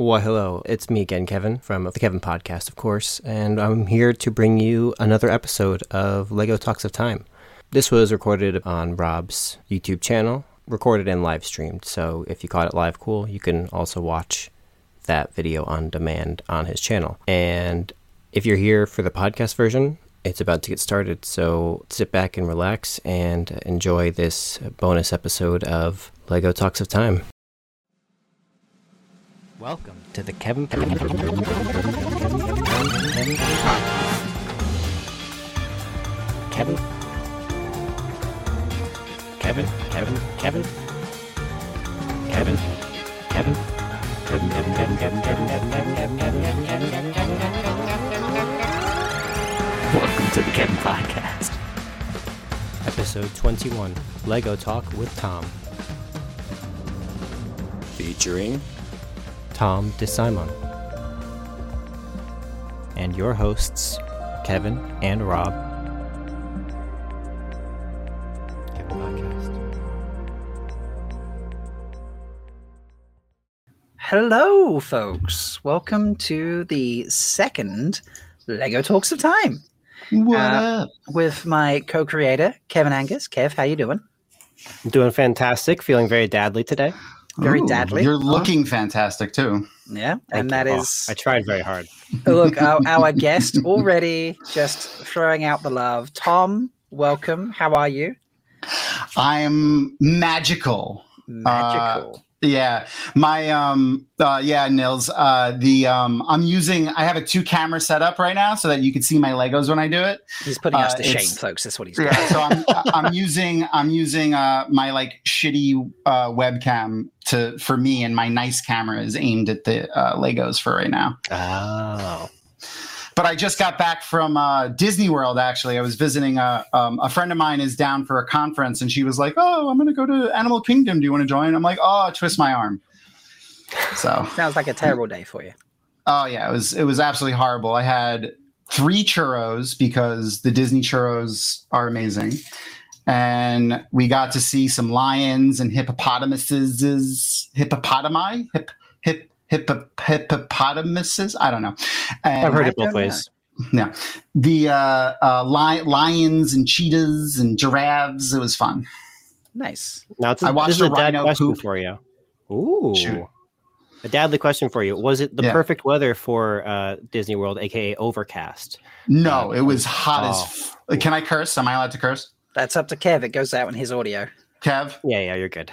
Well, hello. It's me again, Kevin, from the Kevin Podcast, of course, and I'm here to bring you another episode of Lego Talks of Time. This was recorded on Rob's YouTube channel, recorded and live streamed. So if you caught it live, cool. You can also watch that video on demand on his channel. And if you're here for the podcast version, it's about to get started. So sit back and relax and enjoy this bonus episode of Lego Talks of Time. Welcome to the Kevin. Kevin. Kevin. Kevin. Kevin. Kevin. Kevin. Kevin. Kevin. Kevin. Kevin. Kevin. Kevin. Kevin. Kevin. Kevin. Kevin. Kevin. Kevin. Podcast. Episode 21 Lego Talk with Thom. Featuring Thom DeSimone. And your hosts, Kevin and Rob. Kevin Podcast. Hello, folks. Welcome to the second Lego Talks of Time What Uh, up? with my co-creator Kevin Angus. Kev, how you doing? I'm doing fantastic, feeling very dadly today. Very Ooh, deadly. You're looking fantastic too. Yeah, Thank and you. that Oh, I tried very hard. Oh, look our, our guest already just throwing out the love. Thom, welcome. How are you? I'm magical. Uh, magical. Yeah, my um, uh, yeah, Nils. Uh, the um, I'm using. I have a two camera setup right now so that you can see my Legos when I do it. he's putting us uh, to shame, folks. That's what he's doing. Yeah, so I'm I'm using I'm using uh my like shitty uh webcam to for me and my nice camera is aimed at the uh, Legos for right now. Oh. But I just got back from uh, Disney World. Actually, I was visiting a um, a friend of mine is down for a conference, and she was like, "Oh, I'm going to go to Animal Kingdom. Do you want to join?" I'm like, "Oh, twist my arm." So, Sounds like a terrible day for you. oh yeah, it was it was absolutely horrible. I had three churros because the Disney churros are amazing, and we got to see some lions and hippopotamuses, hippopotami, hip hip hippo, hippopotamuses. I don't know. And I've heard it both ways. yeah the uh, uh li- lions and cheetahs and giraffes it was fun Nice. Now, it's I a, watched this is a a dad rhino question poop. for you. Ooh. Shoot. A dadly question for you. Was it the Yeah. perfect weather for uh, Disney World, aka overcast? no it was hot Oh. as f- can i curse am i allowed to curse That's up to Kev. It goes out in his audio. kev Yeah, yeah, you're good.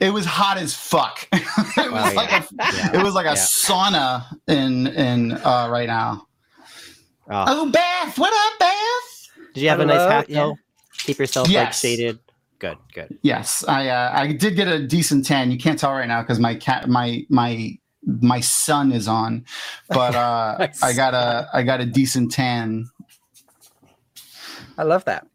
It was hot as fuck it was Well, like a Yeah. it was like a Yeah. sauna in in uh right now Oh. oh beth what up beth Did you have a nice Hello? hat Yeah. though? Keep yourself like Yes. shaded. Good, good. yes i uh, i did get a decent tan you can't tell right now because my cat my my my sun is on but uh i got a i got a decent tan I love that.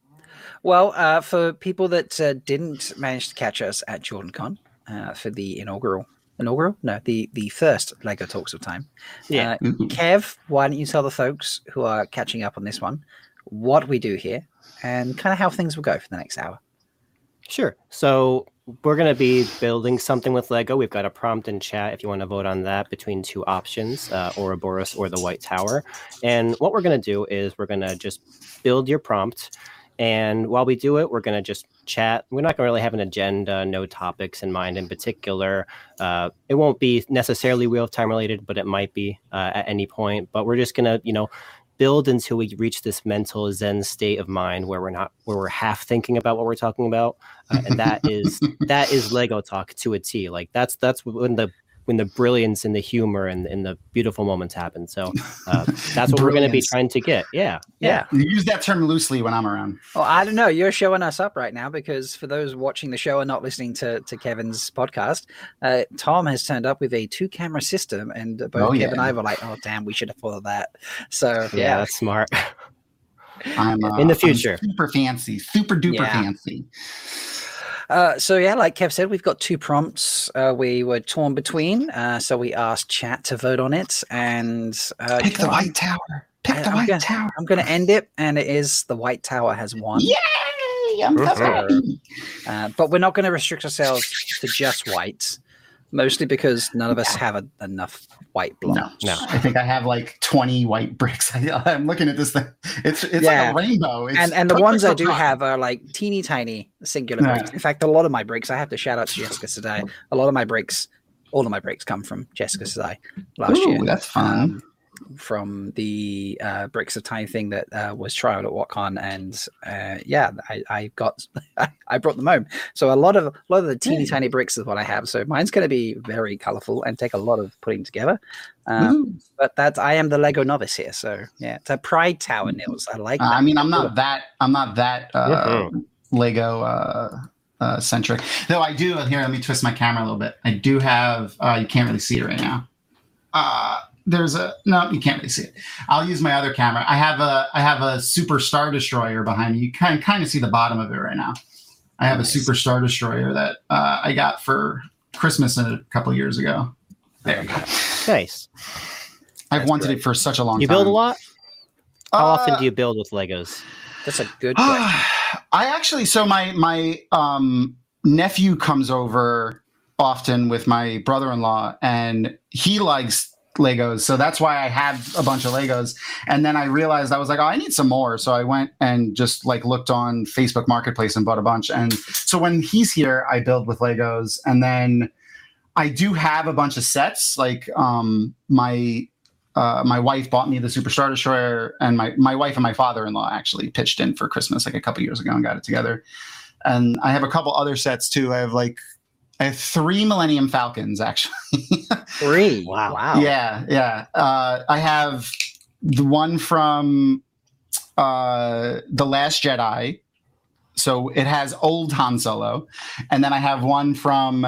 Well, uh, for people that uh, didn't manage to catch us at JordanCon uh, for the inaugural, inaugural, no, the the first Lego Talks of Time. Yeah. Uh, Kev, why don't you tell the folks who are catching up on this one what we do here and kind of how things will go for the next hour? Sure. So we're going to be building something with Lego. We've got a prompt in chat if you want to vote on that between two options, uh, Ouroboros or the White Tower. And what we're going to do is we're going to just build your prompt. And while we do it, we're going to just chat. We're not going to really have an agenda, no topics in mind in particular. Uh, it won't be necessarily of Time related, but it might be uh, at any point. But we're just going to, you know, build until we reach this mental zen state of mind where we're not where we're half thinking about what we're talking about uh, and that is that is lego talk to a t like that's that's when the when the brilliance and the humor and, and the beautiful moments happen so uh, that's what we're going to be trying to get yeah Yeah. You use that term loosely when I'm around. Well, I don't know. You're showing us up right now because for those watching the show and not listening to, to Kevin's podcast, uh, Thom has turned up with a two camera system, and uh, both Oh, Kev yeah. and I were like, "Oh, damn, we should have thought of that." So yeah, yeah, that's smart I'm uh, In the I'm future. super fancy, super duper Yeah. fancy. Uh, so yeah, like Kev said, we've got two prompts uh, we were torn between. Uh, so we asked chat to vote on it, and uh, Pick the know, White Tower. Pick I- the I'm White gonna- Tower. I'm going to end it, and it is the White Tower has won. Yay! I'm so Mhm. happy. Uh, but we're not going to restrict ourselves to just white. Mostly because none of us have a, enough white No, blocks. No. I think I have like 20 white bricks. I, I'm looking at this thing. It's it's Yeah. like a rainbow. It's and and the ones I do fun. have are like teeny tiny singular Yeah. bricks. In fact, a lot of my bricks, I have to shout out to Jessica today. A lot of my bricks, all of my bricks come from Jessica Sedai last Ooh, year. that's fun. um, from the uh, bricks of tiny thing that uh, was trialed at WatCon, and uh, yeah, I, I got I brought them home. So a lot of a lot of the teeny Yeah. tiny bricks is what I have. So mine's going to be very colorful and take a lot of putting together. Um, Ooh. but that's I am the Lego novice here, so yeah, it's a pride tower, Nils. I like. Uh, that. I mean, I'm not that. I'm not that uh. Lego uh, uh, centric. Though I do. Here, let me twist my camera a little bit. I do have. Uh, you can't really see it right now. Uh, there's a no. You can't really see it. I'll use my other camera. I have a. I have a Super Star Destroyer behind me. You can kind of see the bottom of it right now. I have Nice. a Super Star Destroyer that uh, I got for Christmas a couple years ago. There you go. Nice. I've That's wanted great. it for such a long You time. You build a lot? How often Uh, do you build with Legos? That's a good question. I actually so my my um nephew comes over often with my brother-in-law and he likes Legos. So that's why I have a bunch of Legos. And then I realized I was like, oh, I need some more. So I went and just like looked on Facebook Marketplace and bought a bunch. And so when he's here, I build with Legos. And then I do have a bunch of sets. Like um my uh, my wife bought me the Superstar Destroyer, and my my wife and my father in law actually pitched in for Christmas like a couple years ago and got it together. And I have a couple other sets too. I have like I have three Millennium Falcons actually. Three. Wow. Wow. yeah, yeah. Uh, I have the one from uh, the Last Jedi. So it has old Han Solo, and then I have one from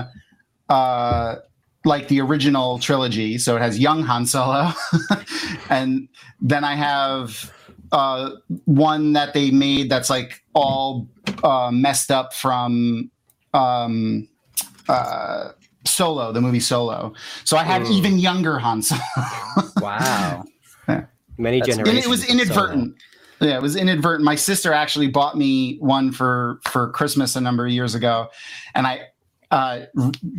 uh, like the original trilogy. So it has young Han Solo, and then I have uh, one that they made that's like all uh, messed up from um, uh, Solo, the movie Solo. So I had Mm. even younger Han Solo. Wow. Many That's- generations. and it was of Solo. inadvertent. Yeah, it was inadvertent. My sister actually bought me one for for Christmas a number of years ago, and I uh,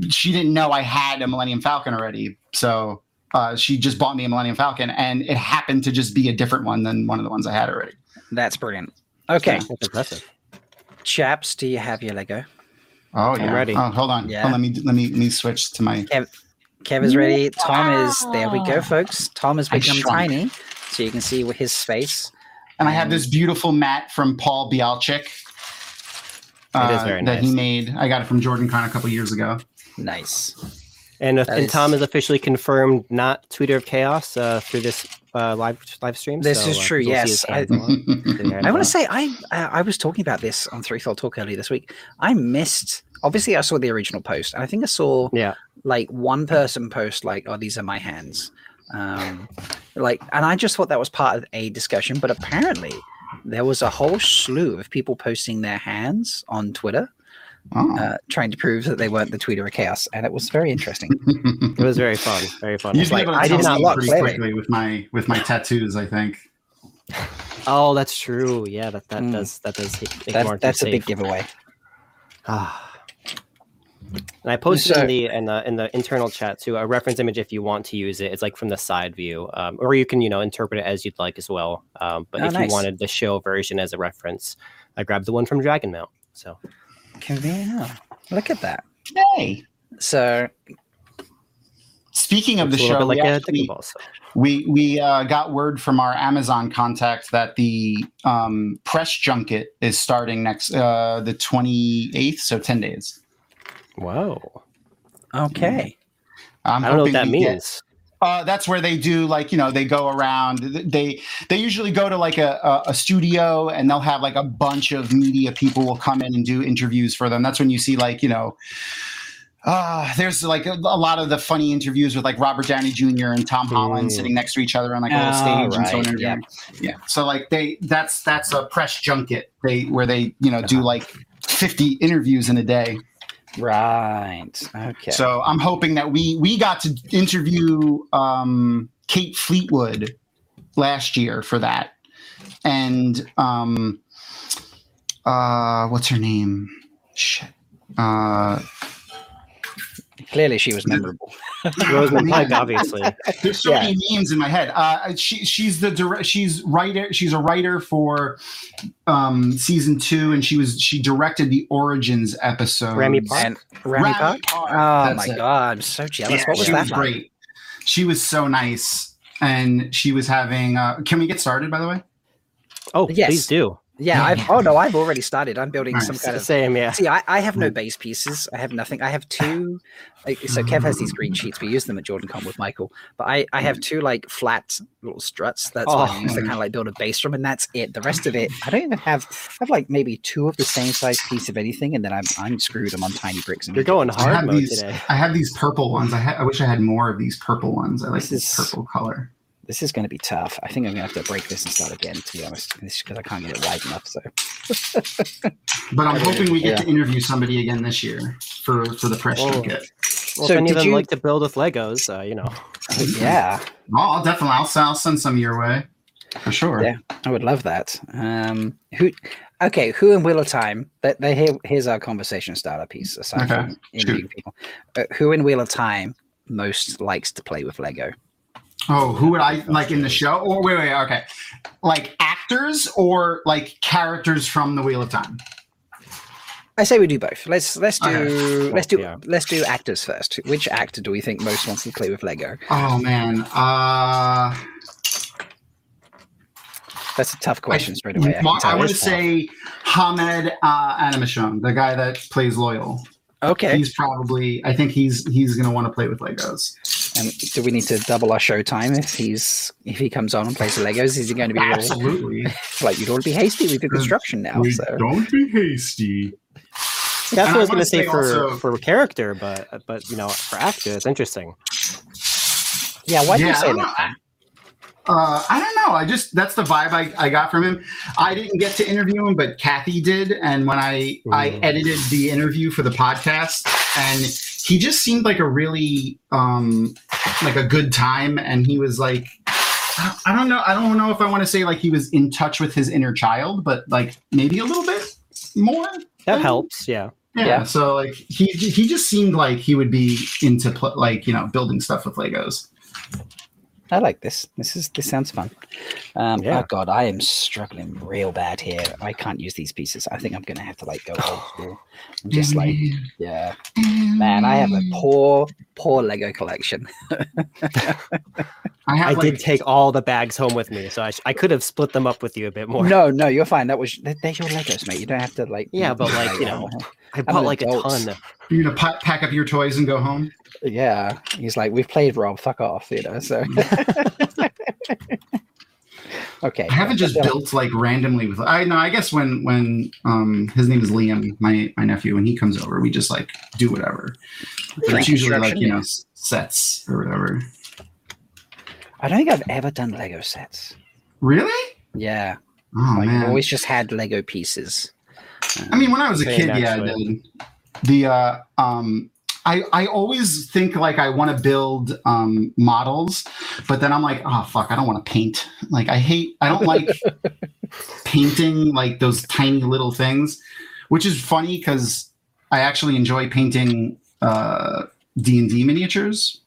she didn't know I had a Millennium Falcon already, so uh, she just bought me a Millennium Falcon, and it happened to just be a different one than one of the ones I had already. That's brilliant. Okay, That's impressive. chaps, do you have your Lego? Oh I'm yeah, ready. Oh, hold on. Yeah. Oh, let me let me let me switch to my. Kev Kev is ready. Thom is there. We go, folks. Thom has I become tiny, so you can see his space. And I have this beautiful mat from Paul Bielaczyc. uh, It is very nice. That he made. I got it from Jordan Con a couple years ago. Nice. And, if, and is- Thom is officially confirmed not Tweeter of Chaos uh, through this uh, live live stream. This so, is uh, true, we'll yes. his I- hands a lot. See his hands I a want to say I uh, I was talking about this on Three Fold Talk earlier this week. I missed. Obviously, I saw the original post, and I think I saw Yeah. like one person post like, "Oh, these are my hands," um, like, and I just thought that was part of a discussion. But apparently, there was a whole slew of people posting their hands on Twitter, Oh. uh, trying to prove that they weren't the tweeter of chaos, and it was very interesting. It was very fun. Very fun. You'd like, I did not look pretty clearly. quickly with my with my tattoos. I think. Oh, that's true. Yeah, that, that Mm. does that does make That, Mark that's a safe. big giveaway. Ah. And I posted So- in the in the in the internal chat too a reference image if you want to use it. It's like from the side view, um, or you can you know interpret it as you'd like as well. Um, but Oh, if nice. you wanted the show version as a reference, I grabbed the one from Dragon Mount. So Convenient. Look at that. Hey. So Speaking of the it's a little show, like we, a actually- Ball. So. we we uh, got word from our Amazon contact that the um, press junket is starting next uh, the twenty eighth, so ten days. Whoa, okay. I'm I don't know what that we get- means. Uh, that's where they do like you know they go around. They they usually go to like a, a, a studio and they'll have like a bunch of media people will come in and do interviews for them. That's when you see like you know. Uh, there's like a, a lot of the funny interviews with like Robert Downey Jr. and Tom Holland Mm. sitting next to each other on like a little Oh, stage and so right, on. interviewing. Yeah. So like they that's that's a press junket they where they you know do like 50 interviews in a day. Right. Okay. So I'm hoping that we we got to interview um, Kate Fleetwood last year for that, and um, uh, what's her name? Shit. Uh, Clearly, she was memorable. Rosamund Pike, obviously. There's so Yeah. many names in my head. Uh, she she's the direct. She's writer. She's a writer for um, season two, and she was she directed the Origins episode. Rami Park? And Rami Park. Oh That's my it. god, I'm so jealous. Yeah, what was she that? was like? great. She was so nice, and she was having. Uh, can we get started? By the way, Oh, Yes. please do. Yeah, I've, oh no, I've already started. I'm building some Nice. kind of Same, yeah. See, I, I have no hmm. base pieces. I have nothing. I have two. Like, so Kev has these green sheets. We use them at JordanCon with Michael. But I, I have two like flat little struts. That's what I Oh. use to oh. kind of like build a base from, and that's it. The rest of it, I don't even have. I have like maybe two of the same size piece of anything, and then I'm I'm screwed. I'm on tiny bricks. And You're going I hard have mode these. today. I have these purple ones. I, ha- I wish I had more of these purple ones. I like This this is- purple color. This is going to be tough. I think I'm going to have to break this and start again. To be honest, because I can't get it wide enough. So But I'm hoping we get Yeah. to interview somebody again this year for for the press Oh. junket. Well, So if any of did them you- like to build with Legos, uh, you know. yeah, Oh, I'll definitely. I'll, I'll send some your way for sure. Yeah. I would love that. Um, who? Okay, who in Wheel of Time? That they here, here's our conversation starter piece. Aside Okay, from interviewing people, uh, who in Wheel of Time most likes to play with Lego? Oh, who would I like in the show? Or wait, wait, okay. Like actors or like characters from the Wheel of Time? I say we do both. Let's let's do Okay. let's do Yeah. let's do actors first. Which actor do we think most wants to play with Lego? Oh man. Uh That's a tough question straight away. I, can Mar- I would say Hamed uh, Animation, the guy that plays Loial. okay. He's probably. I think he's he's gonna want to play with Legos. And do we need to double our show time if he's if he comes on and plays the Legos? Is he going to be all, Absolutely. like you'd all be hasty? with the construction now, We so Don't be hasty. That's And what I I was going to say say for also- for character, but but you know for actor, it's interesting. yeah. Why do you Yeah, I say don't that? Uh, I don't know. I just that's the vibe I, I got from him. I didn't get to interview him, but Kathy did. And when I I edited the interview for the podcast, and he just seemed like a really um like a good time. And he was like, I don't know. I don't know if I want to say like he was in touch with his inner child, but like maybe a little bit more. That helps, yeah. Yeah. Yeah. So like he he just seemed like he would be into pl- like you know building stuff with Legos. I like this. This is this sounds fun. Um, Yeah. Oh god, I am struggling real bad here. I can't use these pieces. I think I'm gonna have to like go old Just like yeah, man, I have a poor, poor Lego collection. I have I like, did take all the bags home with me, so I, sh- I could have split them up with you a bit more. No, no, you're fine. That was they're they're your Legos, mate. You don't have to like. Yeah, but, like, you know, I bought like adult. a ton. You're gonna pa- pack up your toys and go home. Yeah, he's like, we've played Rob. Fuck off, you know. So. okay. I haven't just built like randomly with. I know. I guess when when um his name is Liam, my my nephew, when he comes over, we just like do whatever. But it's usually like you know sets or whatever. I don't think I've ever done Lego sets. Really? Yeah, Oh like man. I've always just had Lego pieces. I mean, when I was a kid, yeah, I did. The uh, um, I I always think like I want to build um models, but then I'm like, oh fuck, I don't want to paint. Like I hate, I don't like painting like those tiny little things, which is funny because I actually enjoy painting uh D and D miniatures.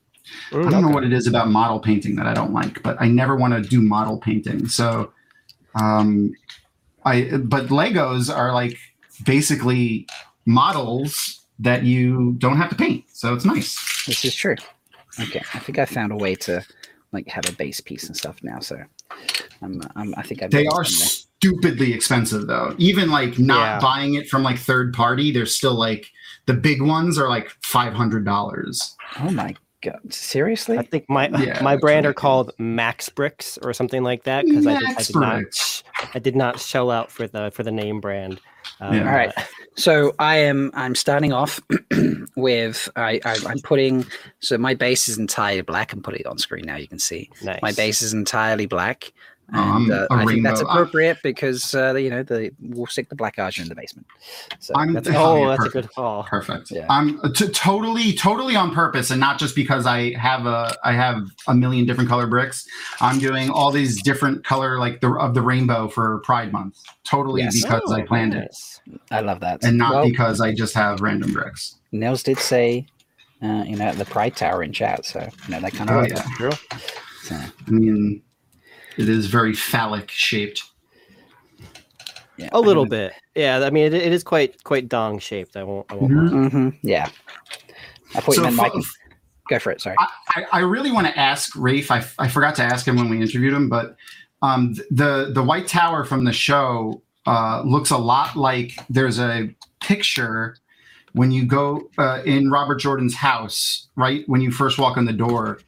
Mm, I don't know what it is about model painting that I don't like, but I never want to do model painting. So, um, I but Legos are like basically models that you don't have to paint, so it's nice. This is true. Okay, I think I found a way to like have a base piece and stuff now. So, I'm, I'm I think I've They are stupidly expensive though. Even like not Yeah. buying it from like third party, they're still like the big ones are like five hundred dollars. Oh my god! Seriously? I think my Yeah, my brand are called Max Bricks or something like that because I, did- I did not Bricks. I did not shell out for the for the name brand. Um, Yeah. All right. So I am I'm starting off with I, I I'm putting so my base is entirely black. I'm putting it on screen now. You can see nice. my base is entirely black. Um, And uh, I think that's rainbow. appropriate because uh, you know the we'll stick the black Ajah in the basement. So I'm- that's Oh, Oh, yeah, that's a good call. Perfect. Yeah. I'm t- totally, totally on purpose, and not just because I have a, I have a million different color bricks. I'm doing all these different color, like the of the rainbow for Pride Month. Totally Yes. because I Oh, planned it. I love that. and not well, because I just have random bricks. Nels did say uh, you know, the Pride Tower in chat. So you know, that kind of Oh yeah. True. So, I mean, it is very phallic shaped. yeah, A little bit. Yeah, I mean it, it is quite quite dong shaped. I won't. I won't Mhm. lie. hmm yeah. I thought So you meant. Go for it. Sorry. I, I really want to ask Rafe. I, I forgot to ask him when we interviewed him, but um, the the White Tower from the show uh, looks a lot like there's a picture when you go uh, in Robert Jordan's house, right when you first walk in the door,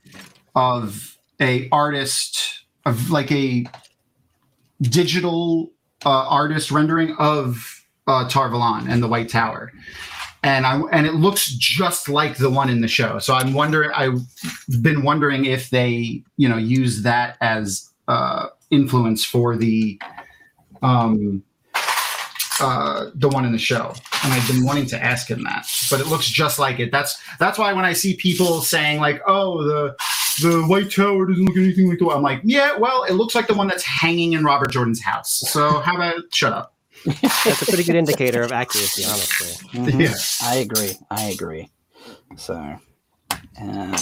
of a artist of like a digital uh, artist rendering of uh, Tar Valon and the White Tower. And I and it looks just like the one in the show. So I'm wondering. I've been wondering if they, you know, use that as uh, influence for the, um, uh, the one in the show. And I've been wanting to ask him that, but it looks just like it. That's that's why when I see people saying like, "Oh, the the White Tower doesn't look anything like the," one," I'm like, "Yeah, well, it looks like the one that's hanging in Robert Jordan's house." So how about shut up? That's a pretty good indicator of accuracy, honestly. Mhm. Yeah. I agree. I agree. So, uh,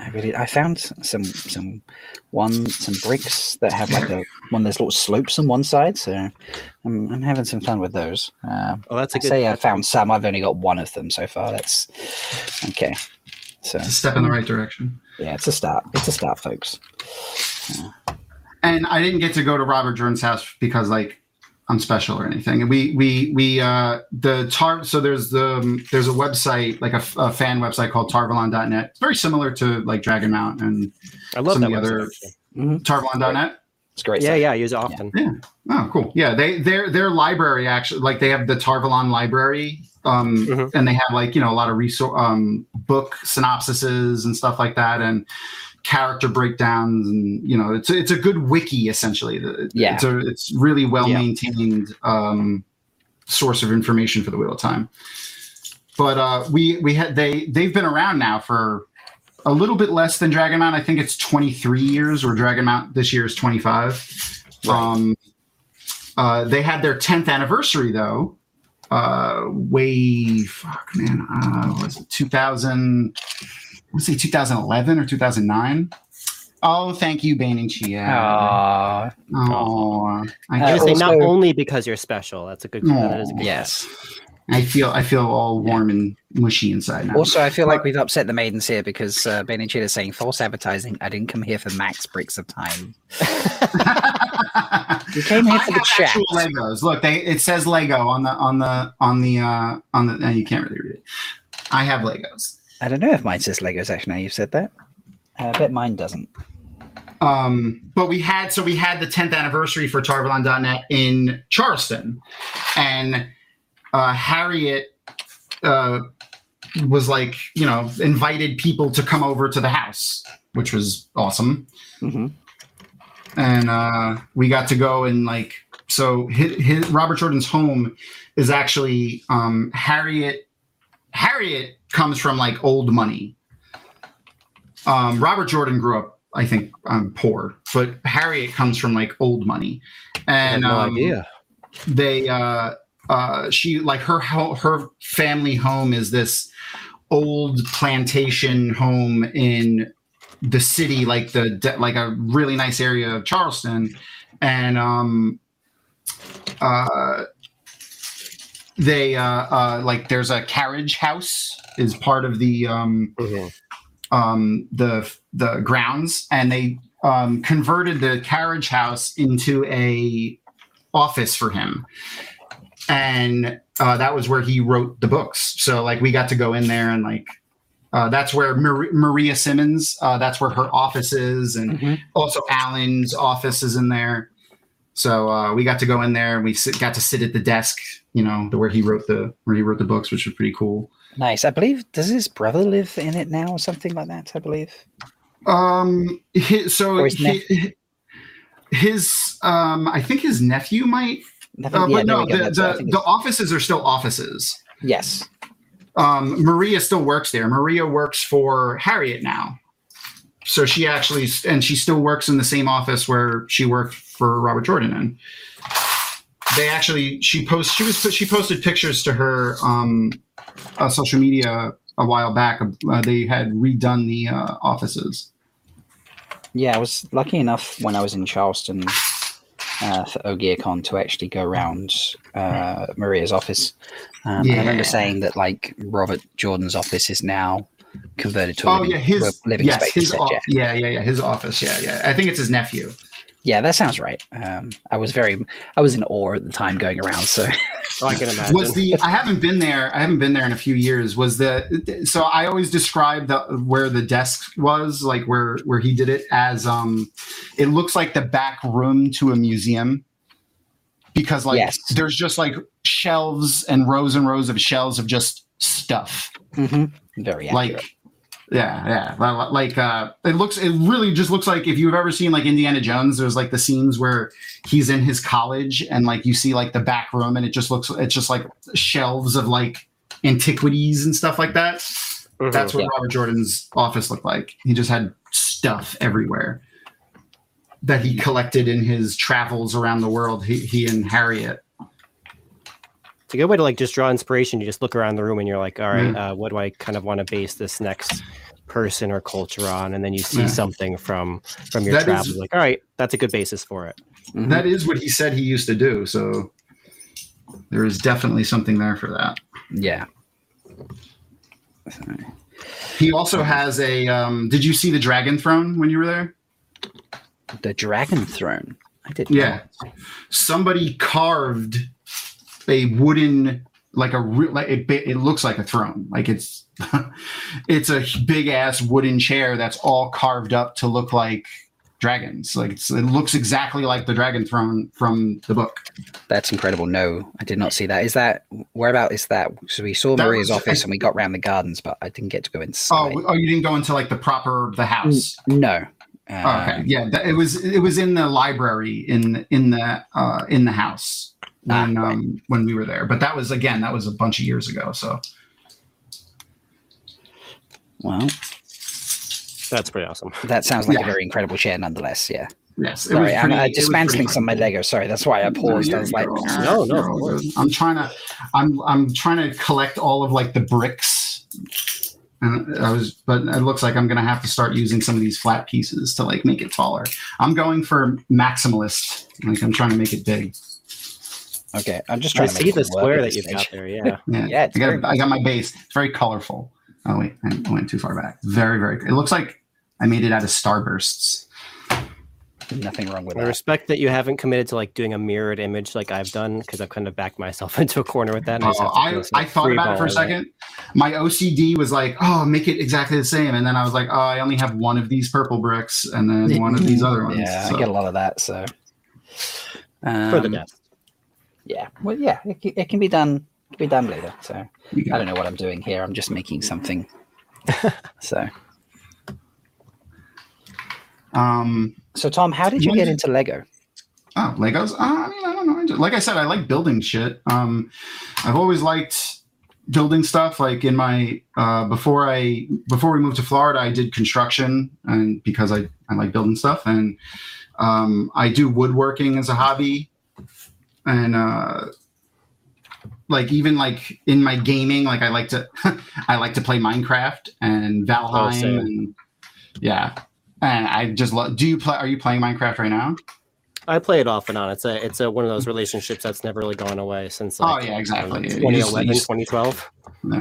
I really, I found some some one some bricks that have like a one of those little slopes on one side. So, I'm I'm having some fun with those. Uh, Oh, that's a I good. say I found some. I've only got one of them so far. That's okay. So It's a step in the hmm. right direction. yeah, it's a stop. It's a stop, folks. and I didn't get to go to Robert Jordan's house because like I'm special or anything. And we we we uh the tar so there's the um, there's a website like a, a fan website called tarvalon.net. It's very similar to like Dragon Mount and I love some that of the website, other- actually. Mm-hmm. tarvalon.net. It's great. Yeah, stuff. yeah, I use it often. Yeah. Oh, cool. Yeah, they their their library actually like they have the Tarvalon library. Um, Mhm. and they have like you know a lot of resource um book synopsises and stuff like that and character breakdowns and you know it's a, it's a good wiki essentially Yeah. it's a it's really well Yeah. maintained um source of information for the wheel of time but uh we we had they they've been around now for a little bit less than dragon mount i think it's 23 years or dragon mount this year is 25 um uh they had their 10th anniversary though uh way fuck man uh was it 2000 let's say 2011 or 2009 oh thank you bane and chia. Aw, oh I, I would say not only because you're special. That's a good. That is a good yes. I feel i feel all warm and mushy inside now Also, I feel like we've upset the maidens here because uh, Ben and Chid is saying false advertising. I didn't come here for max bricks of time. You came here I for the chat. Legos. Look, they it says Lego on the on the on the uh on the. No, you can't really read it. I have Legos. I don't know if mine says Legos. Actually, now you've said that. Uh, I bet mine doesn't. Um, but we had so we had the 10th anniversary for Tarvalon.net in Charleston, and uh, Harriet uh, was like, you know, invited people to come over to the house, which was awesome. hmm and uh, we got to go and like so his, his Robert Jordan's home is actually um, Harriet. Harriet comes from like old money. Um, Robert Jordan grew up, I think, um, poor, but Harriet comes from like old money, and no um, idea. they uh uh she like her her family home is this old plantation home in the city like the like a really nice area of charleston. And um uh they uh uh like there's a carriage house is part of the um Mhm. um, the the grounds, and they um, converted the carriage house into a office for him, and uh, that was where he wrote the books. So like we got to go in there and like. Uh, that's where Mar- Maria Simmons. Uh, that's where her office is, and Mhm. also Alan's office is in there. So uh, we got to go in there, and we sit, got to sit at the desk, you know, the where he wrote the where he wrote the books, which was pretty cool. Nice. I believe does his brother live in it now or something like that? I believe. Um, his, so his his, his, um, I think his nephew might, uh, yeah, but no, the, the, the offices are still offices. yes. Um, Maria still works there. Maria works for Harriet now. So she actually, and she still works in the same office where she worked for Robert Jordan. And they actually, she posts, she was, she posted pictures to her, um, uh, social media a while back. Uh, they had redone the uh, offices. Yeah, I was lucky enough when I was in Charleston uh, for OgearCon to actually go around uh, Maria's office. Um, and I remember saying that like Robert Jordan's office is now converted to a Oh living, yeah, his living yes, space. his off- yeah. yeah, yeah, yeah, his office. Yeah, yeah. I think it's his nephew. Yeah, that sounds right. Um, I was very, I was in awe at the time going around. So Oh, I can imagine. was the I haven't been there. I haven't been there in a few years. Was the so I always describe the where the desk was like where where he did it as um it looks like the back room to a museum because like Yes. there's just like shelves and rows and rows of shelves of just stuff very accurate. like yeah yeah like uh it looks it really just looks like if you've ever seen like indiana jones there's like the scenes where he's in his college and like you see like the back room and it just looks it's just like shelves of like antiquities and stuff like that Mhm. that's what Yeah. robert jordan's office looked like he just had stuff everywhere that he collected in his travels around the world he, he and harriet It's a good way to like just draw inspiration. You just look around the room and you're like, all right, Yeah. uh, what do I kind of want to base this next person or culture on? And then you see Yeah. something from from your That is- travels, like, all right, that's a good basis for it. Mhm. That is what he said he used to do. So there is definitely something there for that. yeah. He also has a. Um, did you see the dragon throne when you were there? The Dragon Throne. I did. Not. Yeah. Somebody carved a wooden, like a re- like it, it looks like a throne. Like it's it's a big ass wooden chair that's all carved up to look like dragons. Like it's, it looks exactly like the dragon throne from the book. That's incredible. No, I did not see that. Is that where about is that? So we saw That Maria's was- office and we got round the gardens, but I didn't get to go inside. oh, oh you didn't go into like the proper the house. no. Um, okay. Yeah, that, it was it was in the library in in the uh, in the house when Ah, right. um, when we were there. But that was again that was a bunch of years ago. So Well, That's pretty awesome. that sounds like a very incredible chair, nonetheless. Yeah. yes, it Sorry, was I'm uh, dismantling some of my. Lego. Sorry, that's why I paused. I was like, you're- No, no, you're of all course. good. I'm trying to I'm I'm trying to collect all of like the bricks. And I was, but it looks like I'm gonna have to start using some of these flat pieces to like make it taller. I'm going for maximalist. Like I'm trying to make it big. Okay, I'm just I trying to see make the square that you've stage. got there. Yeah. Yeah, Yeah, it's I very got I got my base. It's very colorful. Oh wait, I went too far back. Very very. It looks like I made it out of starbursts. Nothing wrong with it. I that. respect that you haven't committed to like doing a mirrored image like I've done because I've kind of backed myself into a corner with that. and I, Uh, have I, I thought about it for a ball second. My OCD was like, oh, make it exactly the same, and then I was like, oh, I only have one of these purple bricks, and then one of these other ones. Yeah, So, I get a lot of that. So, for the Um, best. Yeah, well, yeah, it, it can be done. It can be done later. So I don't know what I'm doing here. I'm just making something. so. Um, so Thom, how did you get into Lego? oh, Legos. Uh, I mean, I don't know. I just- Like I said, I like building shit. Um, I've always liked building stuff. Like in my uh, before I before we moved to Florida, I did construction, and because I I like building stuff, and um, I do woodworking as a hobby, and uh, like even like in my gaming, like I like to I like to play Minecraft and Valheim, same. and yeah. And I just love. Do you play? Are you playing Minecraft right now? I play it off and on. It's a it's a one of those relationships that's never really gone away since Oh, yeah, exactly. You 2011, you just- 2012.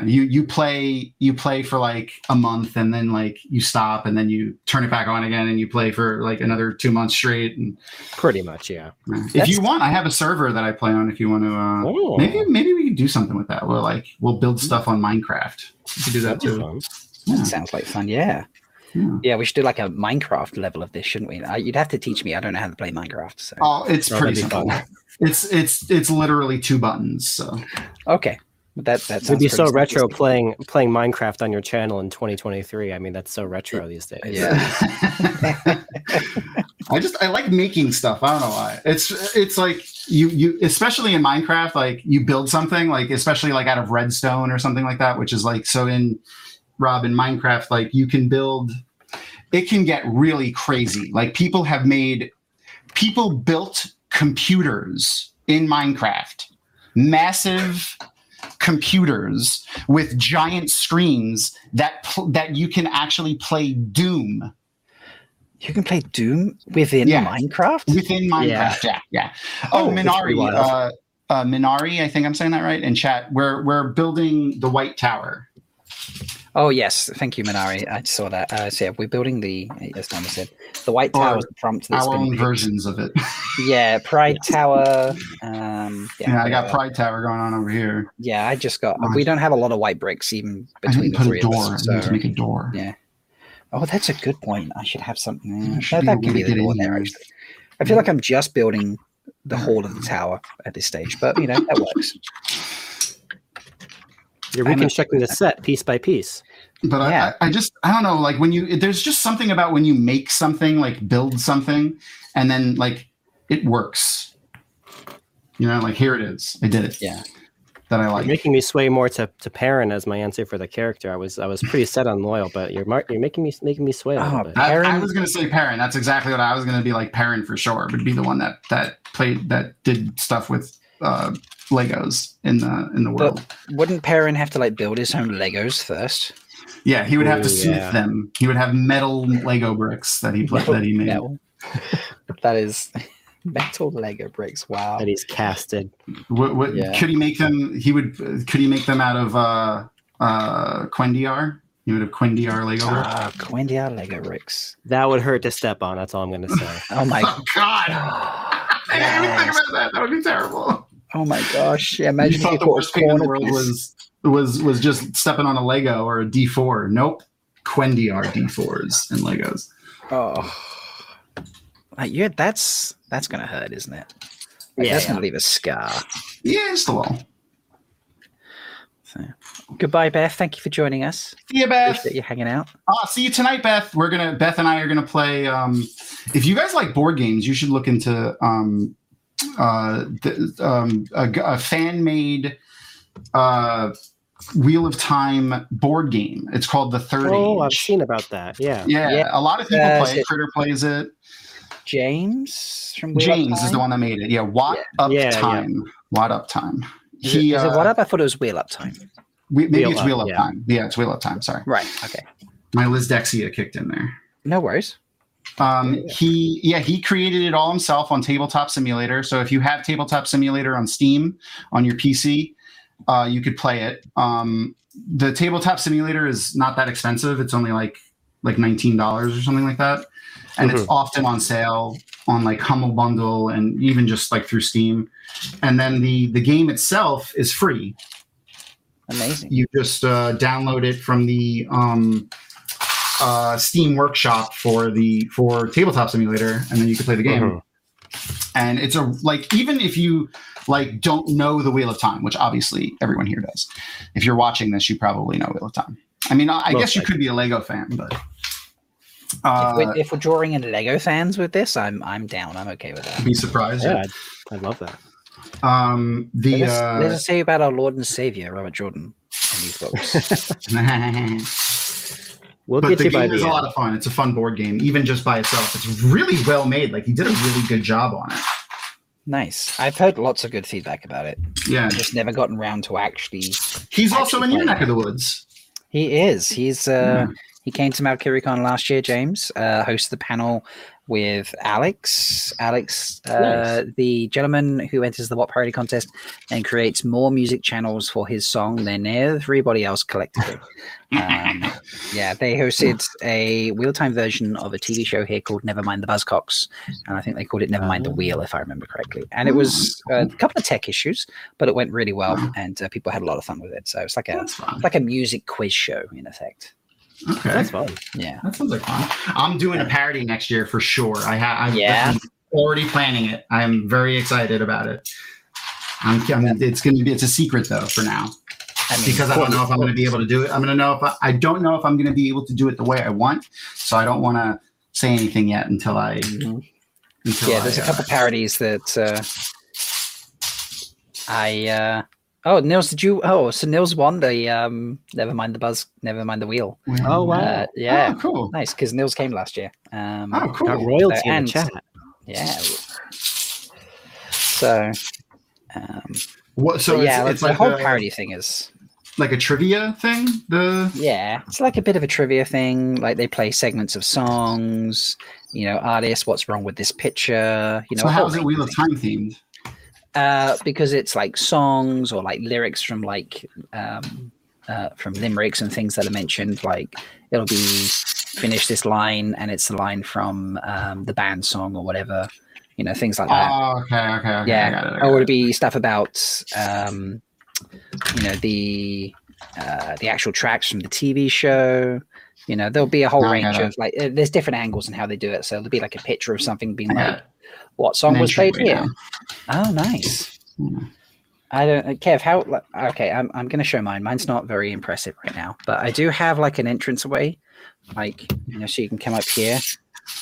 You you play you play for like a month and then like you stop and then you turn it back on again and you play for like another two months straight. And Pretty much, yeah. if That's- you want, I have a server that I play on. If you want to, uh, Oh. maybe maybe we can do something with that. We'll like we'll build stuff on Minecraft. We could do that That'd too. Yeah. Sounds like fun. Yeah. Yeah. Yeah, we should do like a Minecraft level of this, shouldn't we? I, you'd have to teach me. I don't know how to play Minecraft. So Oh, it's pretty that'd simple. It's it's it's literally two buttons. So okay, that that It'd be so retro simplistic. playing playing Minecraft on your channel in 2023. I mean, that's so retro these days. Yeah. I just I like making stuff. I don't know why. It's it's like you you especially in Minecraft, like you build something like especially like out of redstone or something like that, which is like so in Rob in Minecraft, like you can build. It can get really crazy. Like people have made people built computers in Minecraft, massive computers with giant screens that pl- that you can actually play Doom You can play Doom within Yeah. Minecraft. within Minecraft. Yeah, yeah. Oh, Oh, Minari, uh, uh, Minari, I think I'm saying that right. In chat, we're we're building the White Tower. Oh yes, thank you, Minari. I saw that. Uh, so yeah, we're building the, as Thomas said, the White Tower is the prompt that's Our own versions of it. Yeah, Pride Tower. Um, yeah, Yeah, I got. Pride Tower going on over here. Yeah, I just got. We don't have a lot of white bricks even between the three door. of us. I need So. to make a door. Yeah. Oh, that's a good point. I should have something. Should that, that can be the door there. there. Actually, I feel like I'm just building the hall of the tower at this stage, but you know that works. You're I'm reconstructing the set piece by piece. But Yeah. I, I, I just I don't know. Like when you there's just something about when you make something, like build something, and then like it works. You know, like here it is. I did it. Yeah. That I You're like. making me sway more to, to Perrin as my answer for the character. I was I was pretty set on Loial, but you're mar- you're making me making me sway a little Oh, bit. I, I was gonna say Perrin. That's exactly what I was gonna be like. Perrin for sure would be the one that that played that did stuff with uh, Legos in the in the world. Wouldn't Perrin have to like build his own Legos first? yeah, he would have to Ooh, smith yeah. them. He would have metal Lego bricks that he put, that he made. Metal. that is metal Lego bricks. Wow. that he's casted. What, what Yeah. could he make them? He would. Could he make them out of uh, uh, Cuendillar? He would have Cuendillar Lego bricks. Ah, Cuendillar Lego bricks. That would hurt to step on. That's all I'm going to say. Oh my. oh God! I didn't even think about that. That would be terrible. Oh my gosh! Yeah, You imagine if thought the worst a pain in the world was was was just stepping on a Lego or a D4. Nope, Cuendillar D4s and Legos. Oh, like yeah, that's that's gonna hurt, isn't it? Like, Yeah, that's gonna leave a scar. Yeah, just a little. So, goodbye, Beth. Thank you for joining us. See you, Beth. Appreciate you hanging out. Ah, see you tonight, Beth. We're gonna Beth and I are gonna play. Um, if you guys like board games, you should look into um, uh, the, um, a, a fan made uh, Wheel of Time board game. It's called the Third oh, I've seen about that. Yeah. yeah, Yeah. a lot of people Uh, play. it. it- Critter plays it. James from Wheel James is the one that made it. Yeah, Watt Up Yeah, yeah. Time. Watt Up Time. Is, it, He, is it uh, what up? I thought it was Wheel Up Time. we- maybe Wheel it's Wheel Up yeah. Time. Yeah, it's Wheel Up Time. Sorry, Right. Okay. my dyslexia kicked in there. No worries. Um, Yeah. he yeah he created it all himself on Tabletop Simulator. So if you have Tabletop Simulator on Steam on your PC, uh, you could play it. Um, the Tabletop Simulator is not that expensive. It's only like like nineteen dollars or something like that, and it's often on sale on like Humble Bundle and even just like through Steam. And then the the game itself is free. Amazing. You just uh, download it from the um, uh, Steam Workshop for the for Tabletop Simulator, and then you can play the game. Mhm. And it's a like even if you like don't know the Wheel of Time, which obviously everyone here does. If you're watching this, you probably know Wheel of Time. I mean, I, I Most guess you could be a Lego fan, but if, uh, we're, if we're drawing in Lego fans with this, I'm I'm down. I'm okay with that. be surprised. Yeah, I'd, I'd love that. Um, the Let us, uh, let us say about our Lord and Savior, Robert Jordan, and these books. We'll but get the you by game is the a lot of fun. It's a fun board game, even just by itself. It's really well made. Like he did a really good job on it. nice. I've heard lots of good feedback about it. Yeah, I've just never gotten around to actually. he's also in your neck of the woods. He is. He's uh he came to Mount Kirikon last year, James. Uh hosted the panel with Alex. Alex, uh Nice. the gentleman who enters the What Parody contest and creates more music channels for his song than everybody else collectively. um, yeah, they hosted a wheel time version of a TV show here called Nevermind the Buzzcocks, and I think they called it Nevermind the Oh. Wheel, if I remember correctly. And it was uh, a couple of tech issues, but it went really well, and uh, people had a lot of fun with it. So it's like a like a music quiz show in effect. Okay, That's fun. Yeah. that sounds like fun. I'm doing a parody next year for sure. I have. Yeah. I'm already planning it. I'm very excited about it. I'm, I'm, it's going to be. It's a secret though for now I mean, because I don't know if I'm going to be able to do it. I'm going to know if I, I don't know if I'm going to be able to do it the way I want. So I don't want to say anything yet until I. Mhm. Until yeah, there's I, a couple uh, parodies that uh, I. Uh, oh, Nils, did you? Oh, so Nils won the. Um, never mind the buzz. Never mind the wheel. Oh, wow. Uh, yeah, Oh, cool. nice because Nils came last year. Um, Oh, cool. Got royalty in and- the chat. Yeah. So, um, What? So But it's, yeah, it's the like whole a, parody thing is like a trivia thing. The yeah, it's like a bit of a trivia thing. Like they play segments of songs, you know, artists, what's wrong with this picture, you know. so a how it Wheel of of Time themed? Uh, because it's like songs or like lyrics from like um, uh, from limericks and things that are mentioned. Like it'll be finish this line and it's the line from um, the band song or whatever. You know, things like that. Oh, okay, okay, okay. Yeah, it, or it'll be stuff about um, you know the uh, the actual tracks from the TV show. You know, there'll be a whole I range of like uh, there's different angles and how they do it. So there'll be like a picture of something being like. "What song was played here?" now. Oh, nice. Hmm. I don't, uh, Kev. How? Okay, I'm I'm gonna show mine. Mine's not very impressive right now, but I do have like an entrance away, like you know, so you can come up here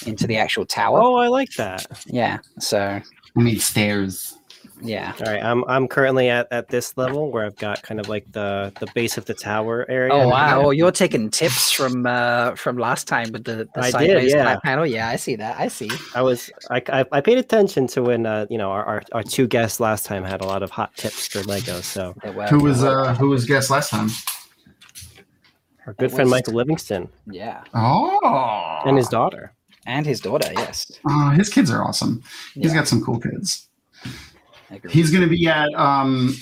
into the actual tower. Oh, I like that. Yeah. So I mean stairs. Yeah. All right, I'm I'm currently at, at this level where I've got kind of like the the base of the tower area. Oh wow! Oh, you're taking tips from uh from last time with the, the I did, yeah. panel. Yeah, I see that. I see. I was I, I, I paid attention to when uh you know our, our, our two guests last time had a lot of hot tips for Lego. So Who was uh who was guest last time? our good It friend was- Michael Livingston Yeah, Oh, and his daughter. and his daughter. Yes. Oh, his kids are awesome. He's Yeah. got some cool kids. I agree. He's going to be at um,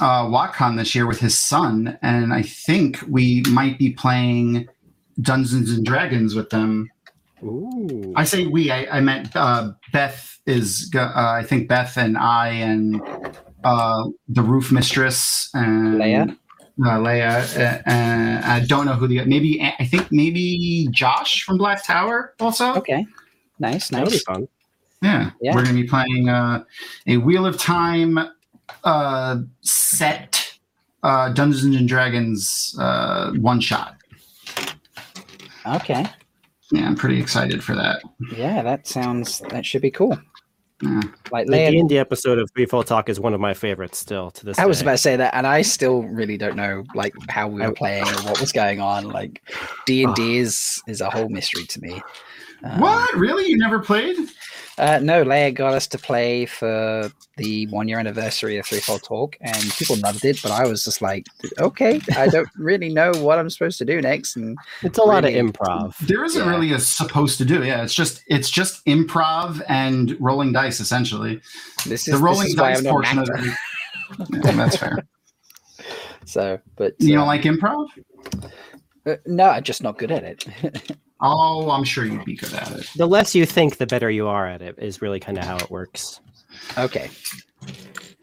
uh, WoTCon this year with his son, and I think we might be playing Dungeons and Dragons with them. Ooh. I say we. I, I meant uh, Beth is. Uh, I think Beth and I and uh, the Roof Mistress and Leia? Uh, Leia. Uh, and I don't know who the maybe. I think maybe Josh from Black Tower also. Okay. Nice. Nice. That'll be fun. Yeah, Yeah. we're going to be playing uh, a Wheel of Time uh, set uh, Dungeons and Dragons uh, one shot. Okay. Yeah, I'm pretty excited for that. Yeah, that sounds. That should be cool. Yeah. Like The Leia. D and D episode of Threefold Talk is one of my favorites still to this. I was about to say that, and I still really don't know like how we were playing or what was going on. Like D and D is is a whole mystery to me. Um, what? Really? You never played? Uh, no, Leia got us to play for the one year anniversary of Threefold Talk, and people loved it. But I was just like, okay, I don't really know what I'm supposed to do next. And It's a lot of improv. There isn't Yeah. really a supposed to do. Yeah, it's just it's just improv and rolling dice essentially. this is The rolling this is why dice I'm portion of it. Yeah, that's fair. So, but You uh, don't like improv? uh, no, I'm just not good at it. Oh, I'm sure you'd be good at it. The less you think, the better you are at it. Is really kind of how it works. okay,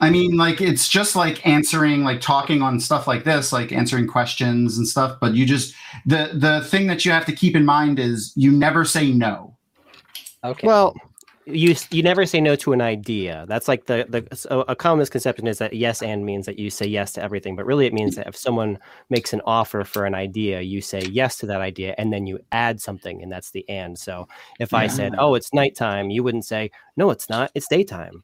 I mean, like it's just like answering, like talking on stuff like this, like answering questions and stuff. But you just the the thing that you have to keep in mind is you never say no. okay. Well, you you never say no to an idea. That's like the the so a common misconception is that yes and means that you say yes to everything, but really it means that if someone makes an offer for an idea, you say yes to that idea, and then you add something, and that's the and. So if I said, "Oh, it's nighttime," you wouldn't say, "No, it's not. It's daytime."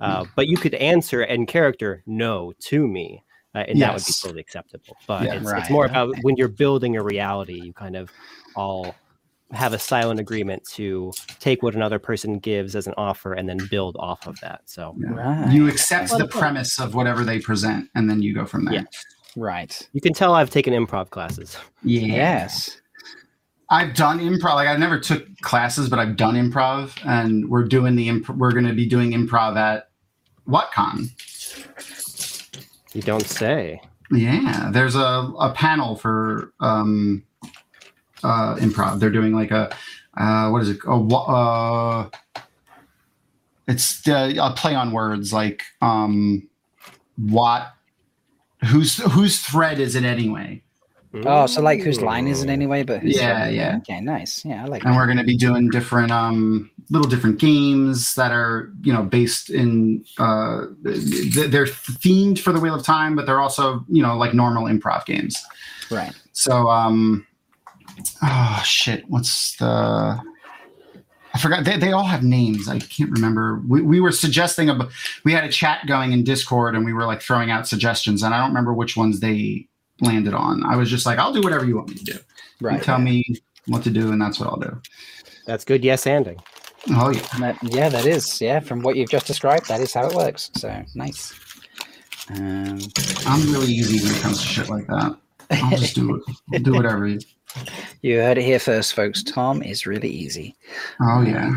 Uh, but you could answer in character "no" to me, uh, and that would be totally acceptable. But Yeah. it's, Right, it's more about when you're building a reality, you kind of all have a silent agreement to take what another person gives as an offer and then build off of that. So right, You accept Well, the fun. premise of whatever they present, and then you go from there. Yeah. right. you can tell I've taken improv classes. Yeah. Yes. I've done improv. Like I never took classes, but I've done improv, and we're doing the imp- we're going to be doing improv at WoTCon. You don't say. Yeah, there's a, a panel for um, uh, improv. They're doing like a uh, what is it? A, wa- uh, it's the, a play on words like um, what whose whose thread is it anyway? Oh, so like whose line is it anyway? But whose Yeah, yeah. Okay, nice. Yeah, I like. and that. we're going to be doing different um little different games that are you know based in uh they're themed for the wheel of time but they're also you know like normal improv games Right. so um oh shit what's the i forgot they, they all have names i can't remember we, we were suggesting a we had a chat going in discord and we were like throwing out suggestions and i don't remember which ones they landed on i was just like i'll do whatever you want me to do you Right. tell me what to do and that's what i'll do That's good. Yes, anding. oh yeah That- yeah, that is. Yeah, from what you've just described, that is how it works. So nice. Um, I'm really easy when it comes to shit like that. I'll just do it. do whatever. You- heard it here first, folks. Thom is really easy. Oh yeah.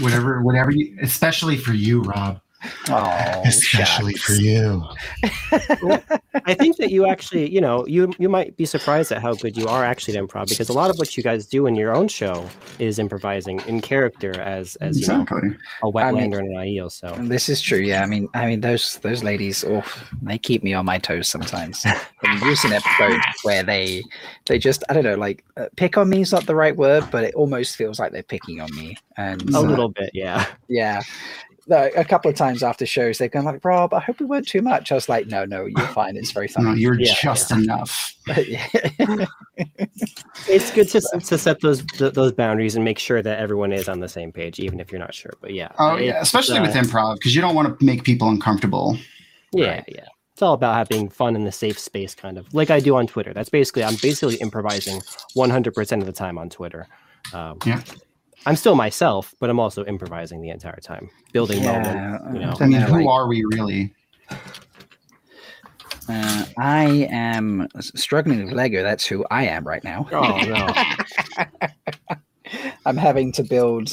Whatever, whatever you, especially for you, Rob. Oh, especially for you. I think that you actually, you know, you you might be surprised at how good you are actually at improv because a lot of what you guys do in your own show is improvising in character as as you know Exactly. a I wetlander mean- and an Aiel. So This is true. Yeah, I mean, I mean those those ladies, oh, they keep me on my toes sometimes. In recent episodes where they they just I don't know, like uh, pick on me is not the right word, but it almost feels like they're picking on me. And a uh, little bit, yeah. yeah, No, a couple of times after shows, they've gone like, Rob, I hope we weren't too much. I was like, no, no, you're fine. It's very No, you're Yeah, just enough. It's good to to set those those boundaries and make sure that everyone is on the same page, even if you're not sure. But yeah, Oh yeah, especially uh, with improv because you don't want to make people uncomfortable. Yeah, yeah. It's all about having fun in the safe space, kind of like I do on Twitter. That's basically I'm basically improvising 100% of the time on Twitter. Um, Yeah. I'm still myself, but I'm also improvising the entire time, building moment. Yeah, You know, I mean, who like- are we really? Uh, I am struggling with Lego. That's who I am right now. oh no, I'm having to build,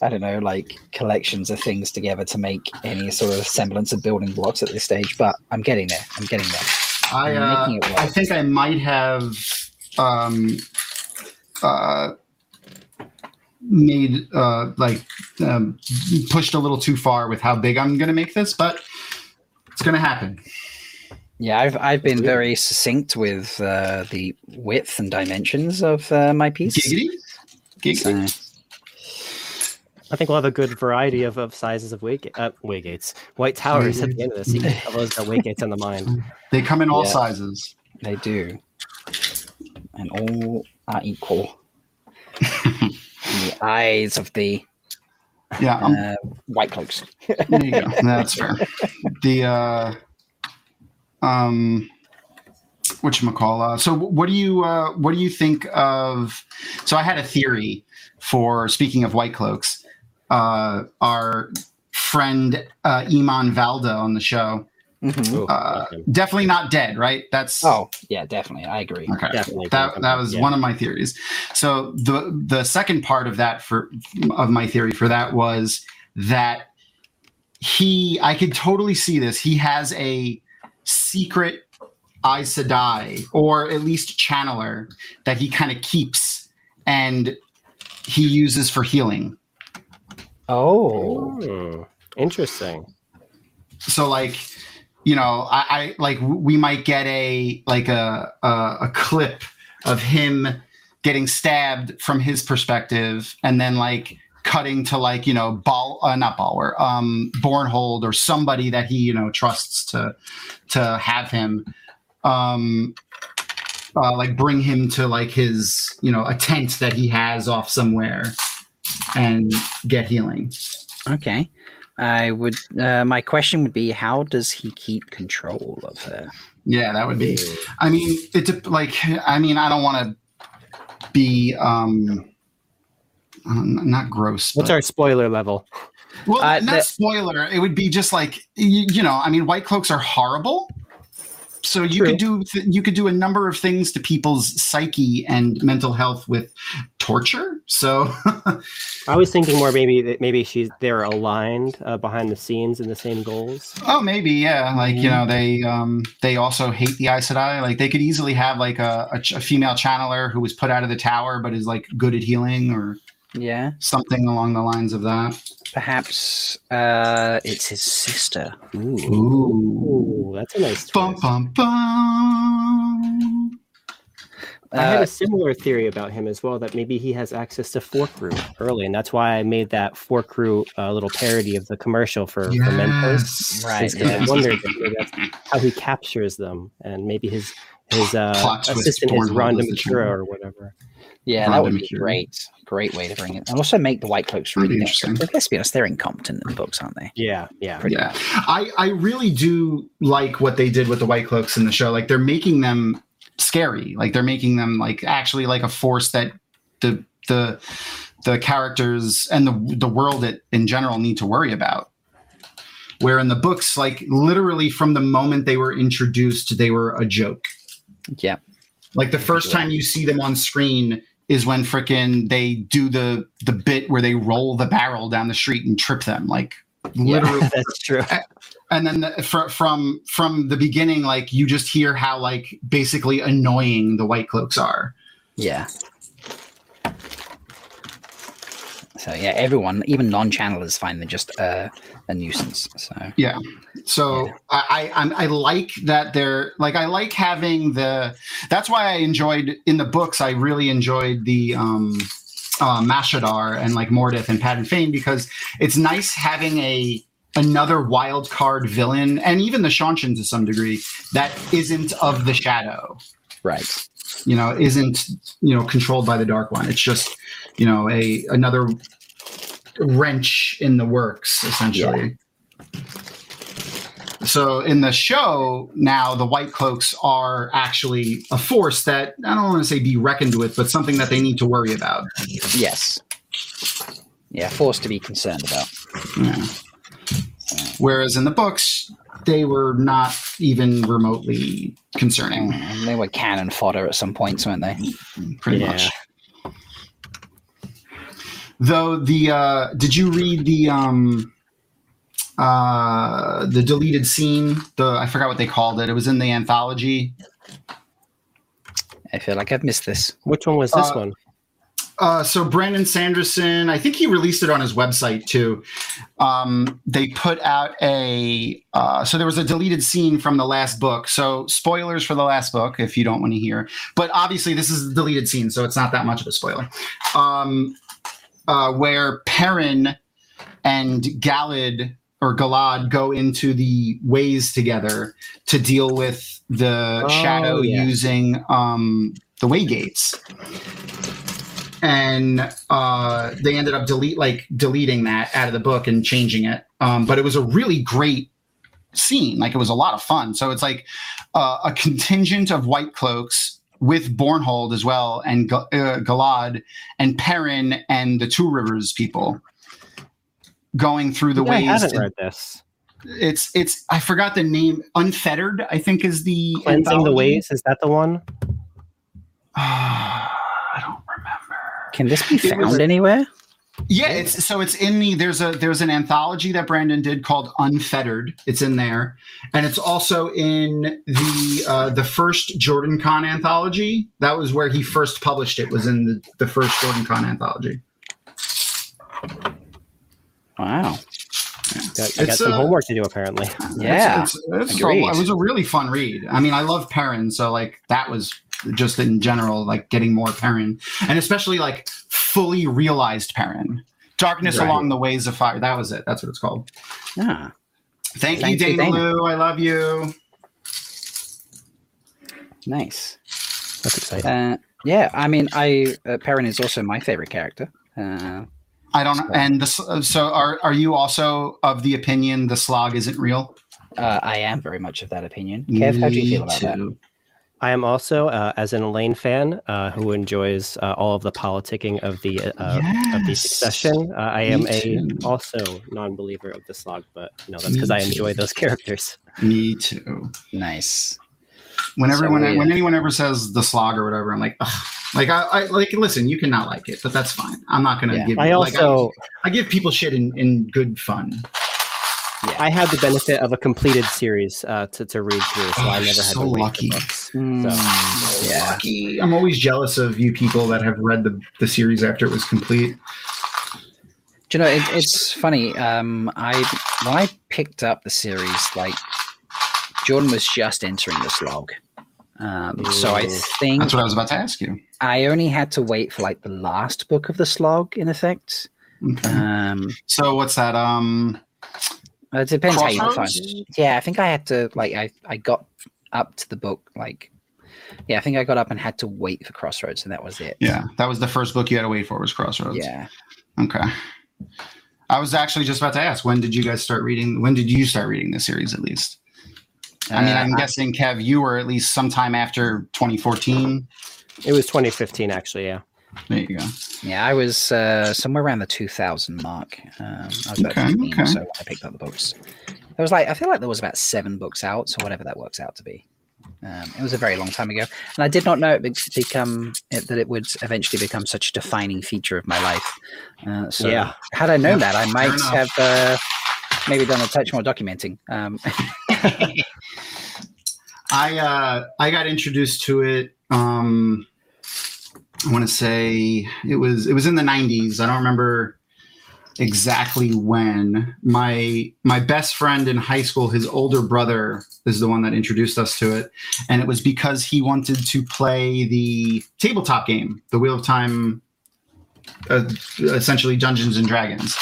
I don't know, like collections of things together to make any sort of semblance of building blocks at this stage. But I'm getting there. I'm getting there. I I'm uh, making it work. I think I might have um, uh, made uh, like um, pushed a little too far with how big I'm going to make this, but it's going to happen. Yeah, I've I've been very succinct with uh, the width and dimensions of uh, my piece. Giggity, giggity. So, I think we'll have a good variety of, of sizes of wayga- uh, waygates, white towers at the end of this. You can have those got waygates on the mind. They come in all Yeah. sizes. they do, and all are equal. the eyes of the Yeah, um, uh, white cloaks. there you go. That's fair. The uh, um, what you call? Uh, so, what do you uh, what do you think of? So, I had a theory for speaking of white cloaks. Uh, our friend uh, Eamon Valda on the show, Mhm. Ooh, uh, okay. definitely not dead, right? That's Oh yeah, definitely. I agree. okay. definitely. That, that was yeah. one of my theories. So the the second part of that for of my theory for that was that he I could totally see this. He has a secret Aes Sedai, or at least channeler that he kind of keeps and he uses for healing. Oh, Hmm, interesting. so like you know I, I like we might get a like a, a a clip of him getting stabbed from his perspective and then like cutting to like you know ball uh, not Balwer um Bornhald or somebody that he you know trusts to to have him um uh, like bring him to like his you know a tent that he has off somewhere and get healing okay. I would. Uh, my question would be, how does he keep control of her? yeah that would be I mean, it's like I mean, I don't want to be um um, not gross. What's but- our spoiler level? well, Uh, not the- spoiler. It would be just like you, you know. I mean, white cloaks are horrible. So you True. could do th- you could do a number of things to people's psyche and mental health with torture. So I was thinking more maybe that maybe she's they're aligned uh, behind the scenes in the same goals. oh, maybe yeah. Like you know, they um they also hate the Aes Sedai. Like they could easily have like a, a, ch- a female channeler who was put out of the tower but is like good at healing or Yeah, something along the lines of that. perhaps uh, it's his sister. Ooh. Ooh. Ooh, that's a nice Bum twist. bum bum. I had Uh, a similar theory about him as well that maybe he has access to forkroot early, and that's why I made that forkroot uh, little parody of the commercial for, for Mentos. Right, It's 'cause I yeah. wondered if maybe that's how he captures them, and maybe his his uh, assistant is Bornhald Rhonda Matura or whatever. Yeah, Rhonda that would be Mercury. great. Great way to bring it, and also make the white cloaks really interesting. interesting. Let's be honest, they're incompetent in the books, aren't they? Yeah, yeah. Pretty Yeah, I I really do like what they did with the White Cloaks in the show. Like they're making them scary. Like they're making them like actually like a force that the the the characters and the the world it, in general need to worry about. Where in the books, like literally from the moment they were introduced, they were a joke. Yeah. Like the first time you see them on screen is when frickin' they do the the bit where they roll the barrel down the street and trip them. Like literally That's true. and then the, fr- from from the beginning like you just hear how like basically annoying the white cloaks are Yeah. So yeah, everyone, even non-channelers, find them just uh, a nuisance. So yeah so I, I I'm- i like that they're like i like having the that's why i enjoyed in the books i really enjoyed the um uh mashadar and like Mordeth and Padan Fain because it's nice having a another wild card villain and even the Seanchan to some degree that isn't of the shadow right. you know isn't you know controlled by the dark one it's just you know a another wrench in the works essentially so in the show now the white cloaks are actually a force that i don't want to say be reckoned with but something that they need to worry about Yes. Yeah, force to be concerned about. Yeah. whereas in the books they were not even remotely concerning Mm, They were cannon fodder at some points, weren't they? pretty Yeah. much though the uh did you read the um uh the deleted scene? The i forgot what they called it. It was in the anthology. I feel like I've missed this. Which one was this Uh, one? uh so brandon sanderson i think he released it on his website too. Um they put out a uh so there was a deleted scene from the last book. So spoilers for the last book if you don't want to hear. But obviously this is a deleted scene so it's not that much of a spoiler. Um uh where perrin and galad or galad go into the ways together to deal with the Oh, shadow yeah. using um the way gates and uh, they ended up delete like deleting that out of the book and changing it. Um, but it was a really great scene. Like it was a lot of fun. So it's like uh, a contingent of white cloaks with Bornhald as well, and Ga- uh, Galad and Perrin and the Two Rivers people going through the I ways. haven't to- read this. it's it's I forgot the name. Unfettered, I think, is the Cleansing the anthology. ways. Is that the one? I don't remember. Can this be It was- found anywhere? Yeah, it's so it's in the there's a there's an anthology that Brandon did called Unfettered. It's in there, and it's also in the uh, the first Jordan Con anthology. That was where he first published it. Was in the, the first Jordan Con anthology. Wow. Got, I got It's, some uh, homework to do apparently. Yeah. it's, it's, it's agreed. it was a really fun read. I mean, I love Perrin, so like that was just in general like getting more Perrin, and especially like fully realized Perrin. Darkness Right. along the ways of fire. That was it. That's what it's called. Yeah. Thank, Thank you, you, Dana Dana. Lou. I love you. nice. That's exciting. Uh, yeah, I mean, I uh, Perrin is also my favorite character. Uh, I don't know. So- And this, so are are you also of the opinion the slog isn't real? uh, I am very much of that opinion. Kev, how do you feel about that? I am also, uh, as an Elayne fan uh, who enjoys uh, all of the politicking of the uh, of the Yes. succession, uh, I am a too. also non-believer of the slog, but no, that's because I enjoy those characters. Me too. Nice. When So, everyone, yeah. when anyone ever says the slog or whatever, I'm like, Ugh. like I, I like listen. You cannot like it, but that's fine. I'm not gonna Yeah. give. I like, also I, give people shit in in good fun. I had the benefit of a completed series uh, to to read through, so Oh, I never had so to read lucky. the books. Mm, yeah. Lucky. I'm always jealous of you people that have read the the series after it was complete. Do you know, it, it's funny. Um, I when I picked up the series, like Jordan was just entering the slog. Um, so I think That's what I was about to ask you. I only had to wait for like the last book of the slog, in effect. Okay. Um, So what's that? Um, it depends how you define it. Yeah, I think I had to like I I got up to the book like yeah, I think I got up and had to wait for Crossroads, and that was it. yeah, that was the first book you had to wait for was Crossroads. yeah. Okay. I was actually just about to ask when did you guys start reading? When did you start reading the series at least? I mean, Uh, I'm guessing Kev, you were at least sometime after 2014. It was 2015, actually. Yeah. There you go. Yeah, I was uh, somewhere around the 2000 mark. Um, I was about Okay, 15 okay. so I picked up the books. There was like I feel like there was about seven books out, so whatever that works out to be. Um, it was a very long time ago, and I did not know it be- become it, that it would eventually become such a defining feature of my life. Uh, so, Yeah. had I known Yeah, that, I might have uh, maybe done a touch more documenting. Um, I uh I got introduced to it um I want to say it was it was in the 90s. I don't remember exactly when. My my best friend in high school, his older brother is the one that introduced us to it and it was because he wanted to play the tabletop game, the Wheel of Time uh, essentially Dungeons and Dragons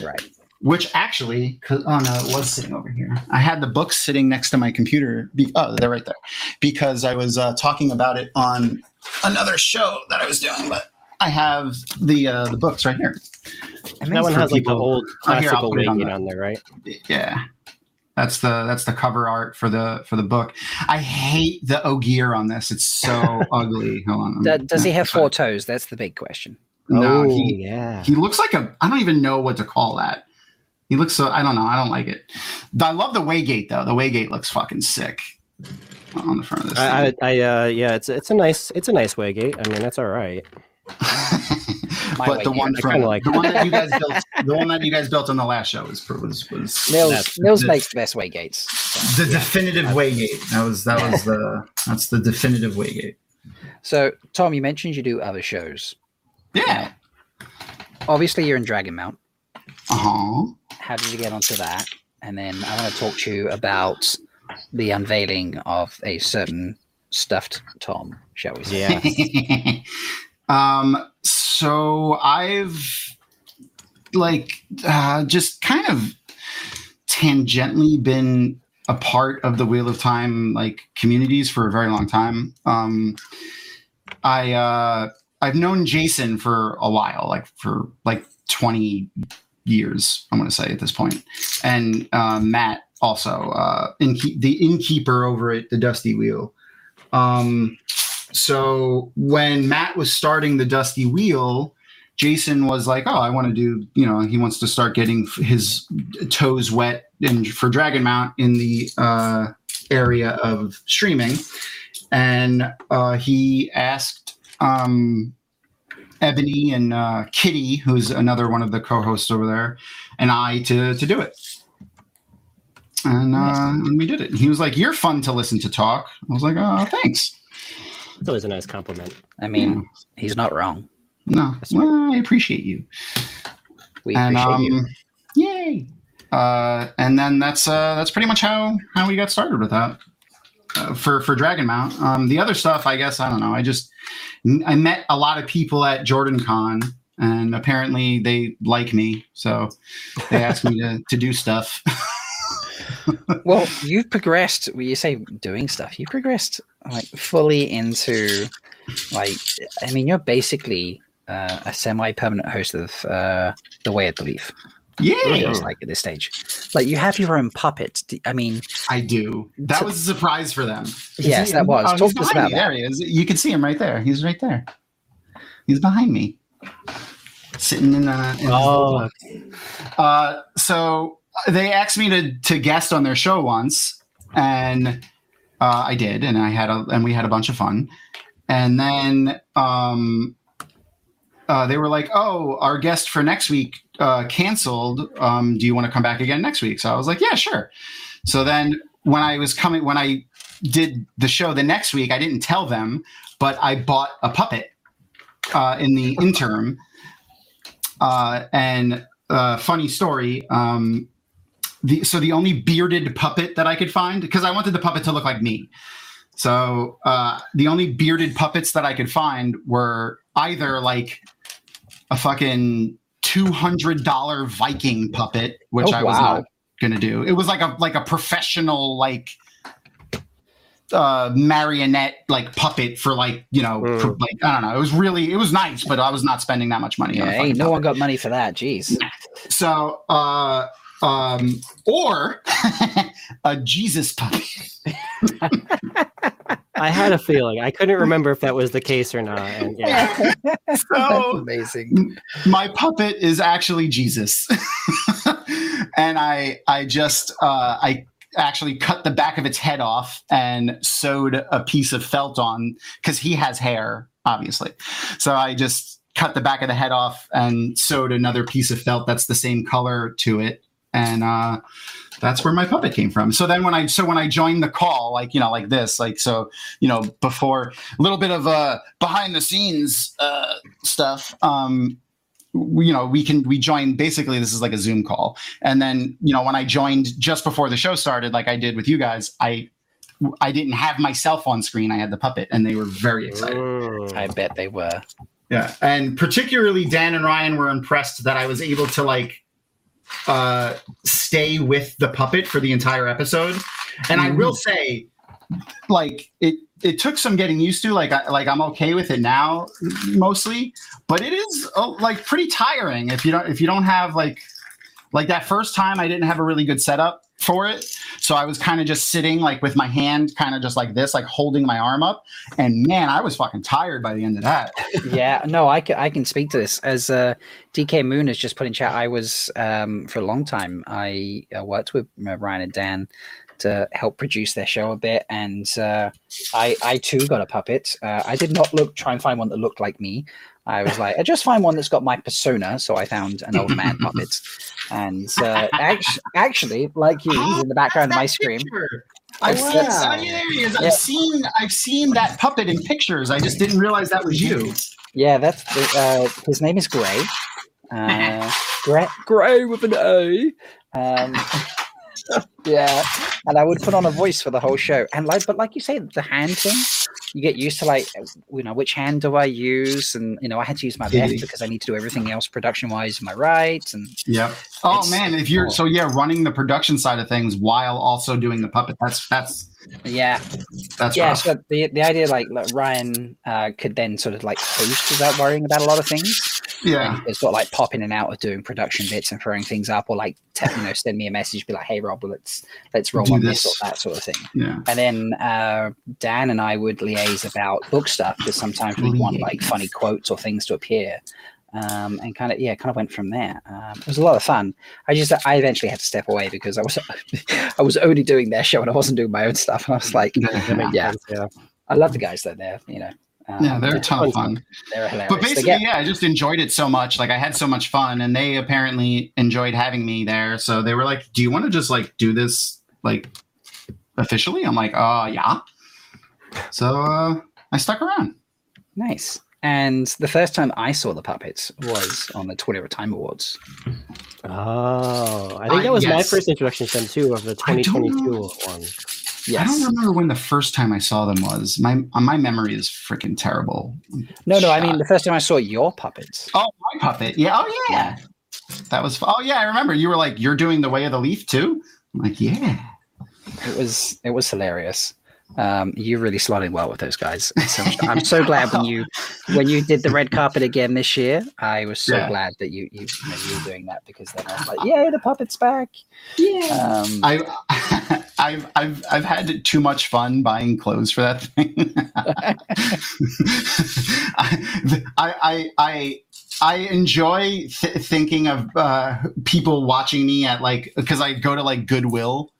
right. Which actually, 'cause- oh no, it was sitting over here. I had the books sitting next to my computer. Be, oh, they're right there, because I was uh, talking about it on another show that I was doing. But I have the uh, the books right here. And That one for has like the people- old Oh, here, I'll classical put it on on there, right? Yeah, that's the that's the cover art for the for the book. I hate the Ogier on this. It's so ugly. Hold on. Do- does he have four toes? That's the big question. No, oh, he yeah. He looks like a. I don't even know what to call that. He looks so. I don't know. I don't like it. I love the Waygate though. The Waygate looks fucking sick on the front of this. I, thing. I, I uh, yeah, it's it's a nice it's a nice Waygate. I mean, that's all right. But the one from like the one that you guys built, the one that you guys built on the last show was was was Nils, That's- Nils the- makes the best way gates. so, the yeah. definitive Waygate. That was that was the that's the definitive Waygate. So, Thom, you mentioned you do other shows. Yeah. Obviously, you're in Dragonmount. Uh huh. How did you get onto that? And then I want to talk to you about the unveiling of a certain stuffed Thom, shall we say? Yeah. um so i've like uh, just kind of tangentially been a part of the wheel of time like communities for a very long time um i uh i've known jason for a while like for like 20 years i'm going to say at this point and uh, matt also uh the innkeeper over at the dusty wheel um so when Matt was starting the Dusty Wheel, Jason was like, "Oh, I want to do. You know, he wants to start getting his toes wet in, for Dragonmount in the uh, area of streaming," and uh, he asked um, Ebony and uh, Kitty, who's another one of the co-hosts over there, and I to to do it. And, uh, and we did it. He was like, "You're fun to listen to talk." I was like, "Oh, thanks." It's always a nice compliment. I mean, he's not wrong. No, well, I appreciate you. We and appreciate um, you. yay! Uh, and then that's uh, that's pretty much how how we got started with that uh, for for Dragonmount. Um, the other stuff, I guess, I don't know. I just I met a lot of people at Jordan Con, and apparently they like me, so they asked me to to do stuff. Well, you've progressed. When you say doing stuff, you've progressed like fully into like. I mean, you're basically uh, a semi-permanent host of uh, the Way of the Leaf. Yeah, Feels like at this stage, like you have your own puppet. I mean, I do. That was a surprise for them. Yes, that was. Oh, Talk to us about me. that. There he is. You can see him right there. He's right there. He's behind me, sitting in. Uh, in Oh, Uh, so they asked me to to guest on their show once, and uh, I did, and I had a and we had a bunch of fun, and then um, uh, they were like, "Oh, our guest for next week uh, canceled. Um, do you want to come back again next week?" So I was like, "Yeah, sure." So then when I was coming, when I did the show the next week, I didn't tell them, but I bought a puppet uh, in the interim. Uh, and uh, funny story. Um, the so the only bearded puppet that I could find because I wanted the puppet to look like me. So uh, the only bearded puppets that I could find were either like a fucking two hundred dollar Viking puppet, which Oh, I was wow. not gonna do. It was like a like a professional like uh marionette like puppet for like you know Mm. for, like i don't know it was really it was nice but i was not spending that much money yeah, on a no puppet. one got money for that. Jeez. So, uh, um, or a Jesus puppet. I had a feeling. I couldn't remember if that was the case or not. And yeah, That's So amazing. my puppet is actually Jesus, and I I just uh, I actually cut the back of its head off and sewed a piece of felt on because he has hair, obviously. So I just cut the back of the head off and sewed another piece of felt that's the same color to it, and uh, that's where my puppet came from. So then when I so when I joined the call, like you know, like this, like so, you know, before a little bit of uh behind the scenes uh stuff. Um we, you know, we can we join basically this is like a Zoom call. And then, you know, when I joined just before the show started, like I did with you guys, I I didn't have myself on screen. I had the puppet and they were very excited. Mm. I bet they were. Yeah. And particularly Dan and Ryan were impressed that I was able to like uh stay with the puppet for the entire episode. And I will say like it it took some getting used to like I, like I'm okay with it now mostly, but it is uh, like pretty tiring if you don't if you don't have like like that first time I didn't have a really good setup for it. So I was kind of just sitting like with my hand kind of just like this, like holding my arm up. And man, I was fucking tired by the end of that. yeah, no, I can, I can speak to this. As uh, DK Moon has just put in chat, I was, um, for a long time, I uh, worked with uh, Ryan and Dan to help produce their show a bit. And uh, I, I too got a puppet. Uh, I did not look, try and find one that looked like me. I was like, I just find one that's got my persona. So I found an old man puppet. And uh, actually, actually, like you, he's in the background of my screen. Picture. I've seen, wow. oh, yeah, there he is. I've seen I've seen that puppet in pictures. I just didn't realize that was you. Yeah, that's uh, his name is Gray. Uh, Gray, Gray with an A. Um, yeah, and I would put on a voice for the whole show, and like, but like you say, the hand thing, you get used to like, you know, which hand do I use, and you know, I had to use my left because I need to do everything else production wise, my right, and Yep. Oh man, if you're so yeah, running the production side of things while also doing the puppet. That's that's yeah, that's yeah. rough. So the the idea like, like Ryan uh, could then sort of like host without worrying about a lot of things. yeah. it's got like pop in and out of doing production bits and throwing things up, or like te- you know send me a message, be like, "Hey Rob, let's let's roll Do on this. this. or that sort of thing." Yeah. And then uh, Dan and I would liaise about book stuff because sometimes we want like funny quotes or things to appear. Um, and kind of yeah, kind of went from there. Um, it was a lot of fun. I just I eventually had to step away because I was I was only doing their show and I wasn't doing my own stuff. And I was like, Yeah. yeah, yeah. I love the guys though. They're you know um, Yeah, they're a ton of fun. they're hilarious. But basically, get- yeah, I just enjoyed it so much. Like I had so much fun, and they apparently enjoyed having me there. So they were like, "Do you want to just like do this like officially?" I'm like, "Uh, yeah." So uh, I stuck around. Nice. And the first time I saw the puppets was on the Twitter Time Awards. Oh, I think Uh, that was my yes. first introduction to them too, of the I don't 2022 know. one. I don't remember when the first time I saw them was. My my memory is freaking terrible. No, no, I mean the first time I saw your puppets. Oh, my puppet. Yeah. Oh, yeah. That was. Oh, yeah. I remember. You were like, "You're doing the way of the leaf too." I'm like, "Yeah." It was it was hilarious. Um, you really slotted well with those guys. So I'm so glad when you when you did the red carpet again this year. I was so Yeah. glad that you you, you, know, you were doing that because then I was like, "Yay, the puppets back. Yeah. Um, I, I've I've I've had too much fun buying clothes for that thing. I, I I I enjoy th- thinking of uh, people watching me at like because I go to like Goodwill.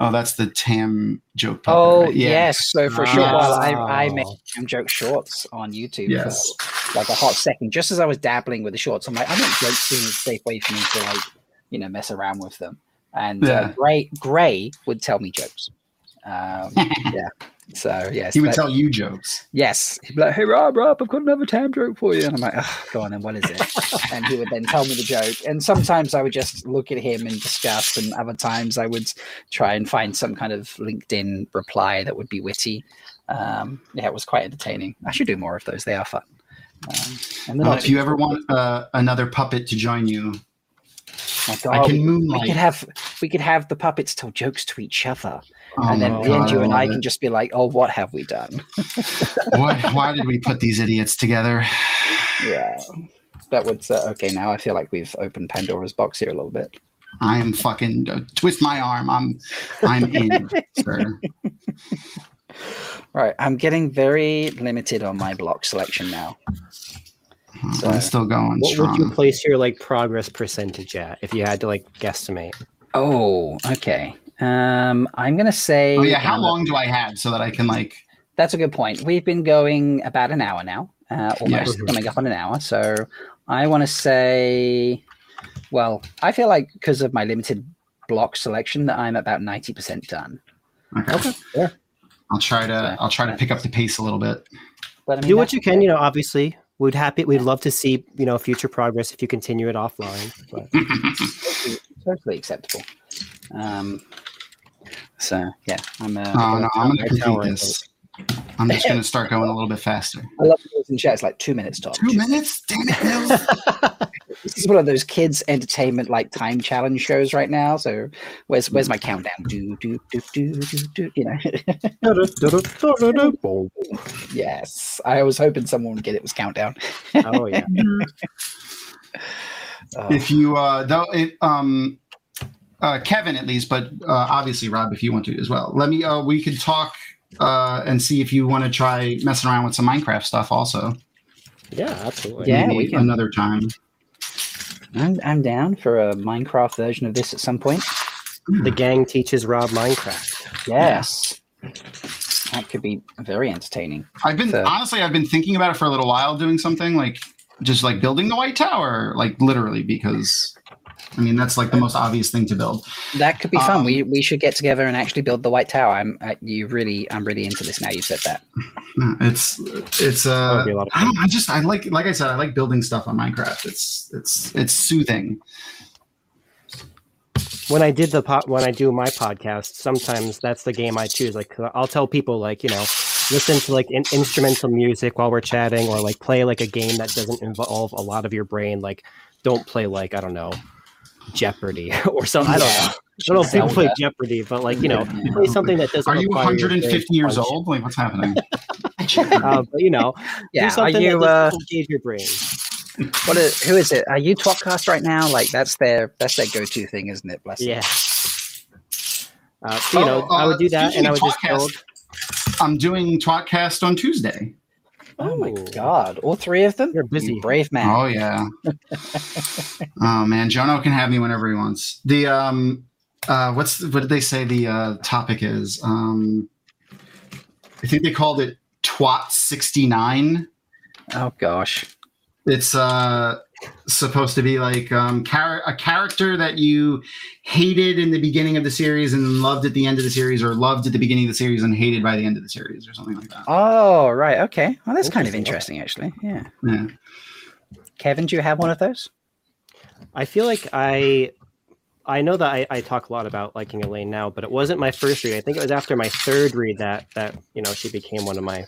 Oh, that's the Tam joke. puppet, oh right? Yeah. yes. So for a short while, I I made Tam joke shorts on YouTube. Yes. for like a hot second, just as I was dabbling with the shorts, I'm like, I don't joke seem a safe way for me to like, you know, mess around with them. And uh, Gray Gray would tell me jokes. Um, yeah. So yes, He would that- tell you jokes. yes. He'd be like, "Hey Rob, Rob, I've got another time joke for you," and I'm like, oh, "Go on, then. What is it?" and he would then tell me the joke. And sometimes I would just look at him and discuss, and other times I would try and find some kind of LinkedIn reply that would be witty. Um, yeah, it was quite entertaining. I should do more of those. They are fun. Um, and if you ever want uh, another puppet to join you, I can we, we could have we could have the puppets tell jokes to each other, Oh and then my at the you and I love can just be like, "Oh, what have we done?" Why, why did we put these idiots together? Yeah, that would uh, okay. Now I feel like we've opened Pandora's box here a little bit. I am fucking uh, twist my arm. I'm I'm in, sir. Right, I'm getting very limited on my block selection now. So- I'm still going What would you place your like progress percentage at if you had to like guesstimate? Oh, okay. Um, I'm gonna say. Oh yeah, how uh, long do I have so that I can like? That's a good point. We've been going about an hour now, uh, almost Mhm. coming up on an hour. So I want to say, well, I feel like because of my limited block selection that I'm about ninety percent done. Okay. yeah. I'll try to I'll try to pick up the pace a little bit. But I mean, Do what you can. You know, obviously, we'd happy. We'd love to see you know future progress if you continue it offline. But totally, totally acceptable. Um, so yeah, I'm. Uh, Oh no, I'm gonna my complete this. I'm just gonna start going a little bit faster. I love those in chat. It's like two minutes top. Two minutes? Damn it, This is one of those kids entertainment like time challenge shows right now. So where's where's my countdown? Do do do do do do. You know. yes, I was hoping someone would get it was countdown. oh yeah. If you uh though it um uh Kevin at least, but uh obviously Rob if you want to as well. Let me uh we could talk uh and see if you want to try messing around with some Minecraft stuff also. Yeah, absolutely. Yeah, Maybe we can. another time. I'm I'm down for a Minecraft version of this at some point. The gang teaches Rob Minecraft. Yes, that could be very entertaining. I've been So- honestly I've been thinking about it for a little while doing something like just like building the white tower like literally because I mean that's like the most obvious thing to build. That could be fun. Um, we we should get together and actually build the White Tower. I'm uh, you really I'm really into this now. You said that. It's it's uh would be a lot of I, don't, I just I like like I said I like building stuff on Minecraft. It's it's it's soothing. when I did the pot when I do my podcast, sometimes that's the game I choose. Like I'll tell people like you know listen to like in- instrumental music while we're chatting, or like play like a game that doesn't involve a lot of your brain. Like don't play like I don't know Jeopardy or something. I don't know. I don't know if people play Zelda. Jeopardy, but like you know play something that doesn't. Are you require your brain 150 years function. old? Like what's happening? Uh, but you know, Yeah. do Are something you that uh, engage your brain. what is, who is it? Are you Twopcast right now? Like that's their that's their go to thing, isn't it? Bless them. Yeah. Uh, so, you know, Oh, I would uh, do that, and I would speaking just build. I'm doing Twatcast on Tuesday. Oh my god! All three of them. You're busy. You brave man. Oh yeah. oh man, Jono can have me whenever he wants. The um uh what's what did they say the uh topic is? Um I think they called it Twat 69. Oh gosh. It's uh supposed to be like um char- a character that you hated in the beginning of the series and loved at the end of the series or loved at the beginning of the series and hated by the end of the series or something like that. Oh right. Okay. Well, that's kind of Interesting. interesting, actually. Yeah. Yeah. Kevin, do you have one of those? I feel like I I know that I, I talk a lot about liking Elayne now, but it wasn't my first read. I think it was after my third read that that you know she became one of my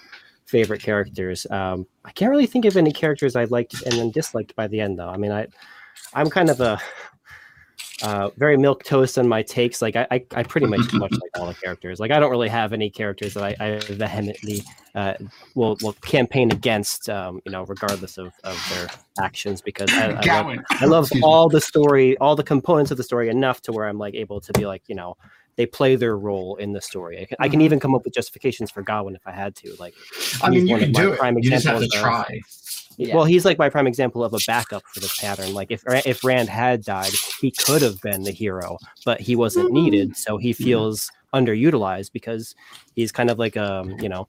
favorite characters. Um, I can't really think of any characters I liked and then disliked by the end, though. I mean, I I'm kind of a uh, very milk toast on my takes. Like I, I, I pretty much much like all the characters. Like I don't really have any characters that I, I vehemently uh, will will campaign against. Um, you know, regardless of, of their actions, because I, I love I love all the story, all the components of the story enough to where I'm like able to be like, you know, they play their role in the story. I can, I can even come up with justifications for Gawyn if I had to. Like, I mean, you can my do it. prime You just have to try. Yeah. well, he's like my prime example of a backup for this pattern. Like, if if Rand had died, he could have been the hero, but he wasn't needed, so he feels underutilized because he's kind of like a you know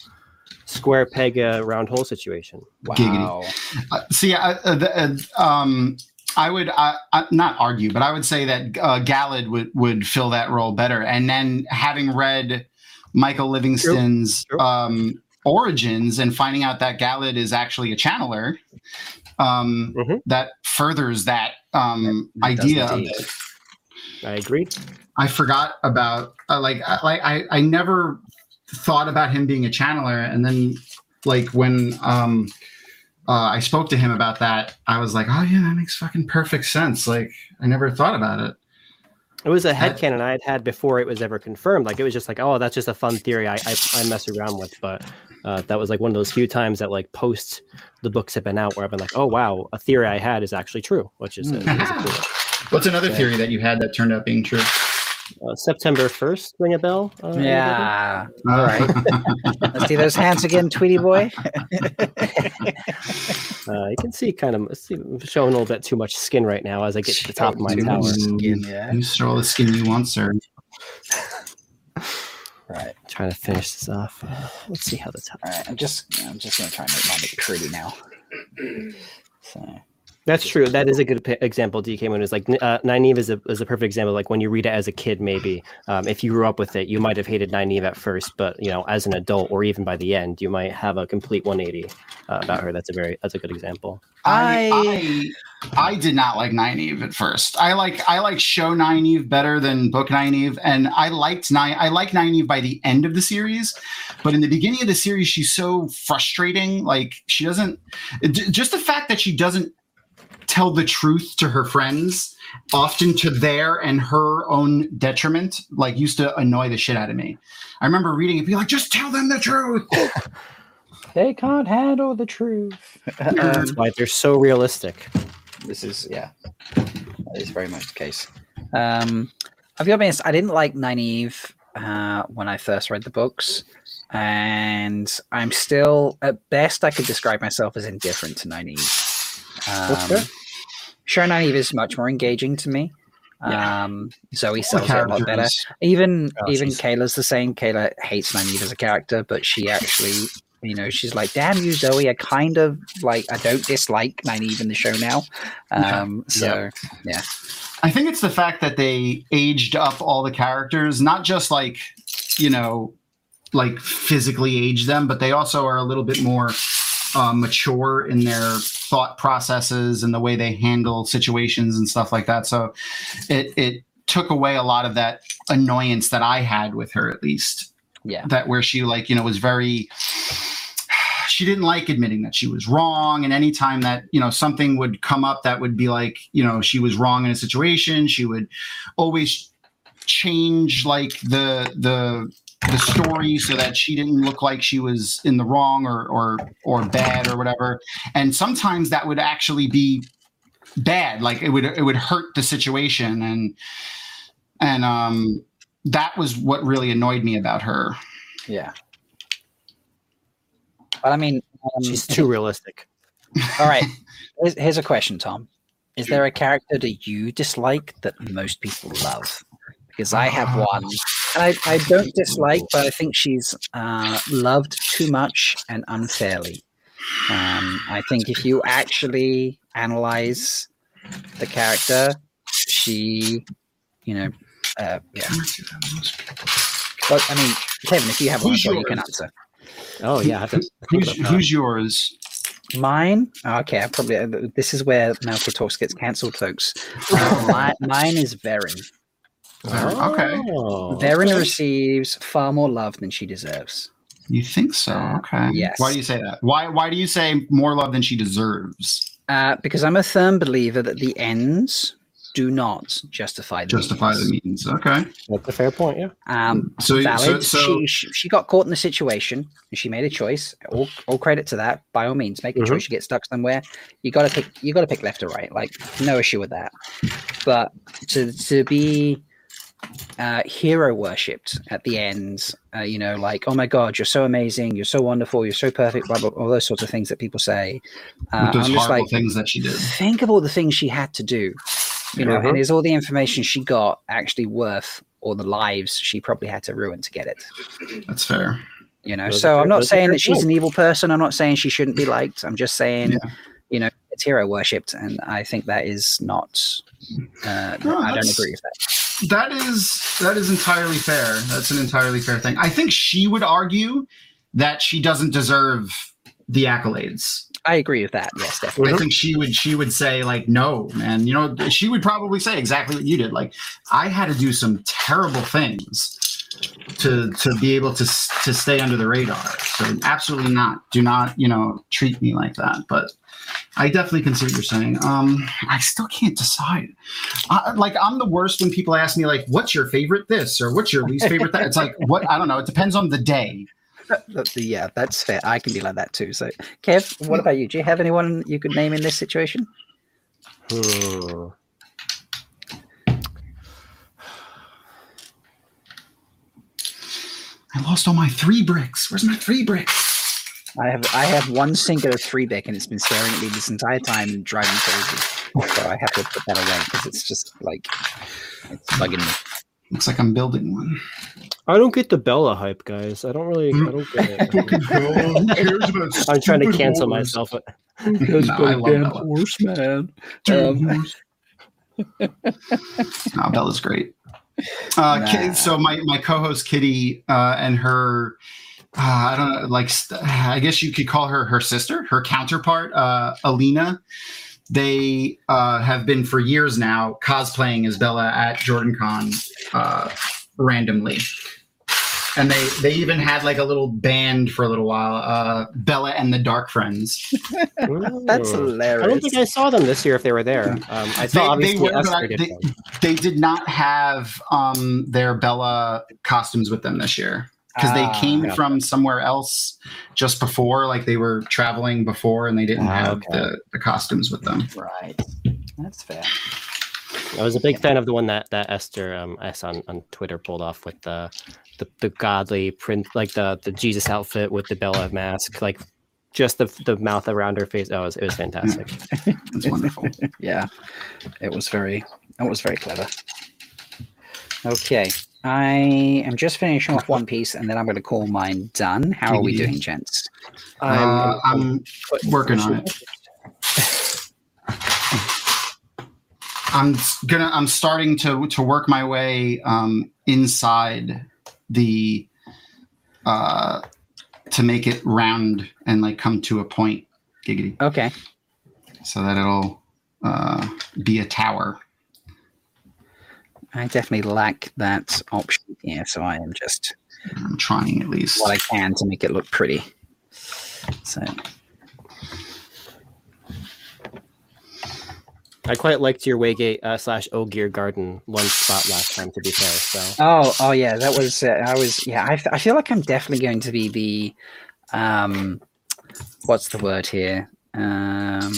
square peg uh, round hole situation. Wow. Uh, see, I, uh, the, uh, um, I would I, not argue, but I would say that uh, Galad would would fill that role better. And then having read Michael Livingston's True. Um, origins and finding out that Galad is actually a channeler, um, Mhm. that furthers that um, That idea of indeed. it. I agree. I forgot about uh, like I, like I I never thought about him being a channeler, and then like when um uh, I spoke to him about that, I was like, oh yeah, that makes fucking perfect sense. Like I never thought about it. It was a headcanon I had had before it was ever confirmed. Like it was just like, oh, that's just a fun theory I I, I mess around with. But uh, that was like one of those few times that like post the books have been out where I've been like, oh wow, a theory I had is actually true, which is, a, is a cool. What's another theory that you had that turned out being true? Uh, September first, ring a bell? Uh. Yeah. All right. Let's see those hands again, Tweety boy. Uh, you can see kind of see, I'm showing a little bit too much skin right now as I get to the top of my tower. skin, yeah. You store all the skin you want, sir. Right. Trying to finish this off. Uh, let's see how the top. All right. I'm just I'm just gonna try and make mine look pretty now. So That's true. That is a good p- example. DK Moon is like uh, Nynaeve is a is a perfect example. Like when you read it as a kid, maybe um, if you grew up with it, you might have hated Nynaeve at first, but you know, as an adult or even by the end, you might have a complete 180 uh, about her. That's a very that's a good example. I, I I did not like Nynaeve at first. I like I like show Nynaeve better than book Nynaeve, and I liked Ny I like Nynaeve by the end of the series, but in the beginning of the series, she's so frustrating. Like she doesn't j- just the fact that she doesn't tell the truth to her friends, often to their and her own detriment, like used to annoy the shit out of me. I remember reading it, be like, just tell them the truth. they can't handle the truth. Um, That's why they're so realistic. this is yeah, that is very much the case. Um, I'll be honest, I didn't like Nynaeve uh, when I first read the books, and I'm still at best I could describe myself as indifferent to Nynaeve. Um. Sure, Nynaeve is much more engaging to me. Yeah. Um, Zoe sells it a lot better. Even Oh, even she's- Kayla's the same. Kayla hates Nynaeve as a character, but she actually, you know, she's like, "Damn you, Zoe! I kind of like. I don't dislike Nynaeve in the show now." Yeah. Um, so yeah. I think it's the fact that they aged up all the characters, not just like, you know, like physically age them, but they also are a little bit more uh, mature in their thought processes and the way they handle situations and stuff like that. So it it took away a lot of that annoyance that I had with her, at least. yeah, That where she like you know was very. She didn't like admitting that she was wrong, and anytime that you know something would come up that would be like you know she was wrong in a situation, she would always change like the the the story so that she didn't look like she was in the wrong or or or bad or whatever. And sometimes that would actually be bad, like it would it would hurt the situation and and um that was what really annoyed me about her. yeah. But I mean, um, She's too realistic. all right. Here's, here's a question, Thom. Is there a character that you dislike that most people love? Because I have one. And I, I don't dislike, but I think she's uh, loved too much and unfairly. Um, I think if you actually analyze the character, she, you know, uh, yeah. But I mean, Kevin, if you have one, Who's as well, you can answer. Oh yeah, I have to think Who's about who's yours? Mine, okay, I probably uh, this is where MalkierTalks gets cancelled, folks. Uh, mi- mine is Verin. Okay. Oh, Verin okay. receives far more love than she deserves. You think so? Okay. Yes. Why do you say that? Why why do you say more love than she deserves? Uh, because I'm a firm believer that the ends do not justify the Justify the means. means. Okay. That's a fair point. Yeah. Um, So so, valid. so she, she she got caught in the situation and she made a choice. All, all credit to that. By all means, make a Mhm. choice. You get stuck somewhere. You got to pick. You got to pick left or right. Like no issue with that. But to to be uh, hero worshipped at the end, uh, you know, like oh my god, you're so amazing, you're so wonderful, you're so perfect, blah blah, all those sorts of things that people say. Uh, those I'm just horrible like, things that she did. think of all the things she had to do you know Mhm. and is all the information she got actually worth all the lives she probably had to ruin to get it That's fair. you know Those are so i'm not saying that she's points. an evil person i'm not saying she shouldn't be liked i'm just saying Yeah. you know it's hero worshipped and i think that is not uh, No, i don't agree with that That is that is entirely fair. That's an entirely fair thing. I think she would argue that she doesn't deserve the accolades. i agree with that yes definitely I think she would she would say like no, man. You know, she would probably say exactly what you did. Like I had to do some terrible things to to be able to to stay under the radar. So absolutely not. Do not you know treat me like that. But I definitely can see what you're saying. Um, I still can't decide. I, like I'm the worst when people ask me like, "What's your favorite this?" or "What's your least favorite that?" It's like what I don't know. It depends on the day. Yeah that's fair i can be like that too so kev what about you do you have anyone you could name in this situation Hmm. I lost all my three bricks. Where's my three bricks? I have I have one singular three brick and it's been staring at me this entire time and driving me crazy. So I have to put that away because it's just like it's bugging me. Looks like I'm building one. I don't get the Bella hype, guys. I don't really. I don't get it. I'm trying to cancel myself. Because No, I love damn Bella. horse man. Damn Um, No, Bella's great. Uh, Nah. so my my co-host Kitty uh, and her, uh, I don't know, like I guess you could call her her sister, her counterpart, uh, Alina. They uh, have been for years now cosplaying as Bella at JordanCon uh, randomly, and they they even had like a little band for a little while, uh, Bella and the Dark Friends. That's hilarious. I don't think I saw them this year if they were there. Um, I saw They- obviously they were, I- did they- they did not have um, their Bella costumes with them this year because Ah, they came yeah. from somewhere else just before, like they were traveling before, and they didn't Ah, have okay. the, the costumes with them. Right. That's fair. I was a big fan of the one that that Esther um, S on, on Twitter pulled off with the the, the godly print, like the the Jesus outfit with the Bella mask, like just the the mouth around her face. Oh, it was, it was fantastic. It's wonderful. Yeah. It was very it was very clever. Okay. I am just finishing off one piece and then I'm gonna call mine done. How are we doing, gents? Uh, I'm working on it. I'm gonna. I'm starting to to work my way um, inside the uh, to make it round and like come to a point, giggity, Okay. so that it'll uh, be a tower. I definitely lack that option here, so I am just I'm trying at least. what I can to make it look pretty. So I quite liked your Waygate uh, slash Ogier Garden one spot last time. To be fair, so Oh, oh yeah, that was. Uh, I was. Yeah, I, I feel like I'm definitely going to be the. Um, what's the word here? Um,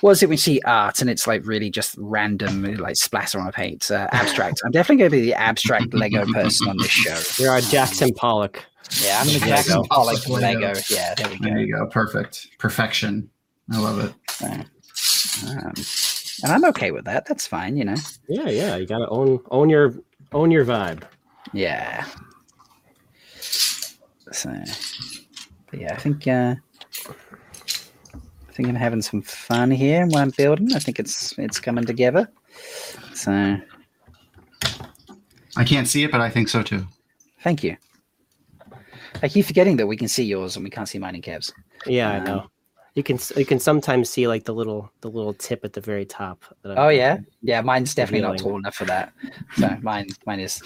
what is it when you see art and it's like really just random, like splatter on a paint Uh, abstract. I'm definitely going to be the abstract Lego person on this show. you're our Jackson Pollock. Yeah, I'm going to There you Jackson go. Pollock Lego. Lego. Yeah, there we go. there you go. Perfect. Perfection. I love it. Um, and I'm okay with that. That's fine, you know. Yeah, yeah. You gotta own own your own your vibe. Yeah. So, but yeah, I think uh, I think I'm having some fun here when I'm building. I think it's it's coming together. So, I can't see it, but I think so too. thank you. I keep forgetting that we can see yours and we can't see mine and Kev's. Yeah, I Um, know. You can you can sometimes see like the little the little tip at the very top. that Oh I'm- yeah, yeah. Mine's definitely not tall enough for that. So mine mine is.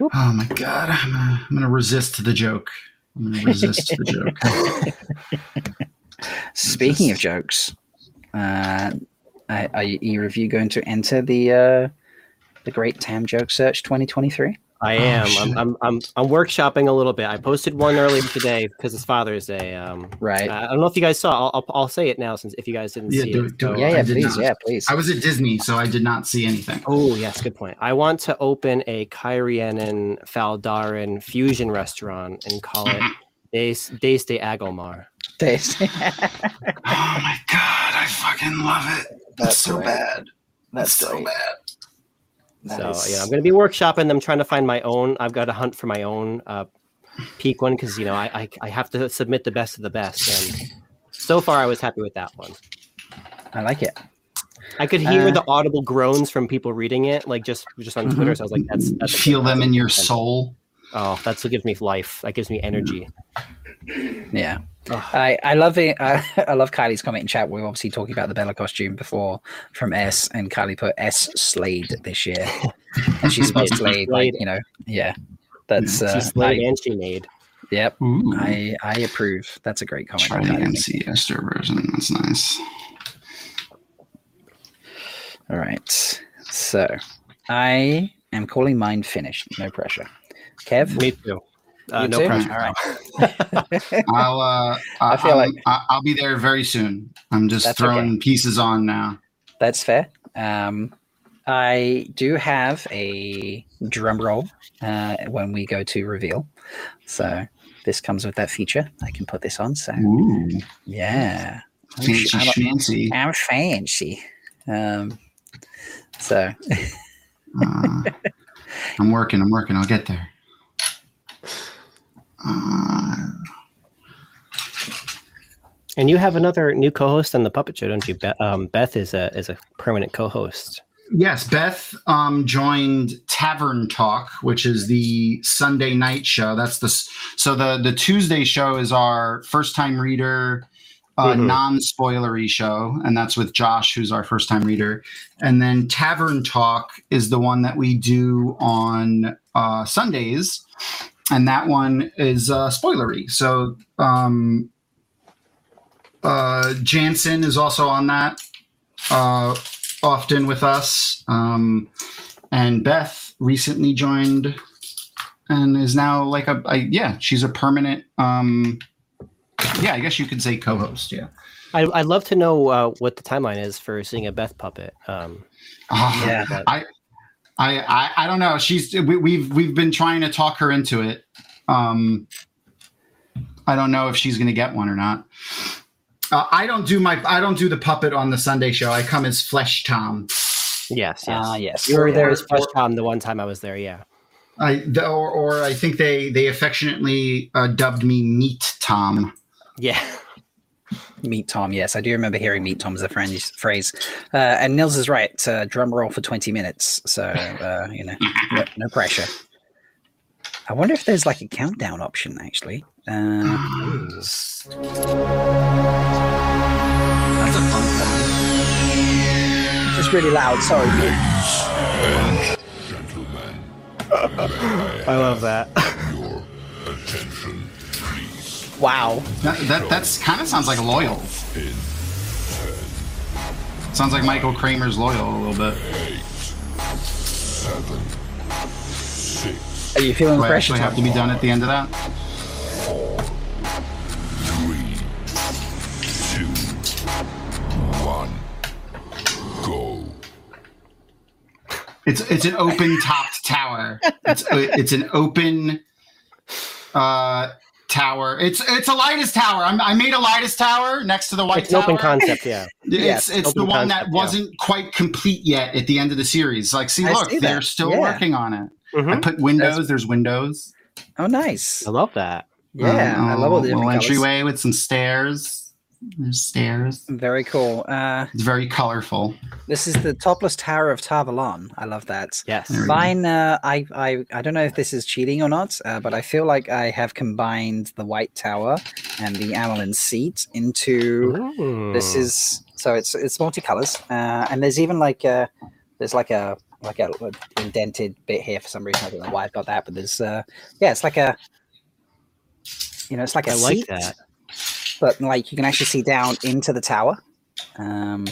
Oh my god, I'm gonna, I'm gonna resist the joke. I'm gonna resist the joke. Speaking of jokes, uh, are, are you either of you going to enter the uh, the Great Tam Joke Search 2023? I Oh, am. shit. I'm, I'm I'm I'm workshopping a little bit. I posted one earlier today because it's Father's Day. Um, Right. I don't know if you guys saw. I'll, I'll, I'll say it now since if you guys didn't Yeah, see do it. it, do So- yeah, yeah, please, not. yeah, please. I was at Disney, so I did not see anything. Oh yes, good point. I want to open a Cairhienin Faldaran fusion restaurant and call it Days Days de Agomar. Days. Oh my god, I fucking love it. That's, That's so great. bad. That's so great. bad. That so yeah, I'm going to be workshopping them, trying to find my own. I've got to hunt for my own uh, peak one because you know I, I I have to submit the best of the best, and so far I was happy with that one. I like it. I could hear Uh, the audible groans from people reading it, like just just on Twitter. So I was like, "That's that's Feel them in your soul. Oh, that's what gives me life. That gives me energy. Yeah. Ugh. I, I love it. I, I love Kylie's comment in chat. We were obviously talking about the Bella costume before from S, and Kylie put S slayed this year, and she's Yes, slayed like slayed. you know, yeah. That's She uh, slayed I, and she made. yep. Ooh. I I approve. That's a great comment. Try from the Kylie. MC Esther version. That's nice. All right. So I am calling mine finished. No pressure. Kev. Me too. Uh, no too? pressure. All right. I'll uh, I I feel feel like- like I'll be there very soon. I'm just That's throwing pieces on now. That's fair. Um, I do have a drum roll uh, when we go to reveal. So this comes with that feature. I can put this on. So Ooh, yeah, I'm, fancy I'm, schmancy. I'm fancy. Um, so Uh, I'm working. I'm working. I'll get there. Uh, And you have another new co-host on the Puppet Show, don't you? Beth, um, Beth is a is a permanent co-host. yes, Beth um, joined Tavern Talk, which is the Sunday night show. That's the so the the Tuesday show is our first time reader. Uh, Mhm. non-spoilery show and that's with josh who's our first time reader and then tavern talk is the one that we do on uh, sundays and that one is uh, spoilery so um, uh, jansen is also on that uh, often with us um, and beth recently joined and is now like a I, yeah she's a permanent um, yeah i guess you could say co-host yeah I, I'd love to know uh, what the timeline is for seeing a Beth puppet. Um, Oh, Yeah. but- I, I, I, I don't know. She's we, we've we've been trying to talk her into it. Um, I don't know if she's going to get one or not. Uh, I don't do my I don't do the puppet on the Sunday show. I come as Flesh Thom. yes, yes. Ah, yes. You were there as Flesh Thom the one time I was there. Yeah. I the, or, or I think they they affectionately uh, dubbed me Meat Thom. Yeah. Meet Thom, yes, I do remember hearing "Meet Thom" as a phrase. phrase. Uh, and Nils is right. Uh, drum roll for twenty minutes, so uh, you know, no, no pressure. I wonder if there's like a countdown option actually. Uh, That's a fun one. it's really loud. Sorry. I love that. Wow. That, that that's kind of sounds like Loial. Sounds like Michael Kramer's Loial a little bit. Are you feeling Do I pressure? actually have to be done at the end of that? Three, two, one, go. It's it's an open topped tower. It's it's an open uh tower. It's it's a lightest tower. I'm, I made a lightest tower next to the white it's tower. open concept. Yeah. It's Yes, it's the one concept, that wasn't quite complete yet at the end of the series. Like, see, I look, see they're still Yeah. working on it. I Mhm. put windows. There's windows. Oh, nice. I love that. Yeah, Um, I love all the little entryway with some stairs. There's stairs. Very cool. Uh, It's very colorful. this is the topless tower of Tar Valon. I love that. Yes. There. Mine, uh, I, I, I don't know if this is cheating or not, uh, but I feel like I have combined the White Tower and the Amyrlin seat into. This Mm. is so it's it's multicolors, uh, and there's even like a there's like a like a, a indented bit here for some reason. I don't know why I've got that, but there's uh, yeah, it's like a you know, it's like a I like seat, that. But like you can actually see down into the tower. Um,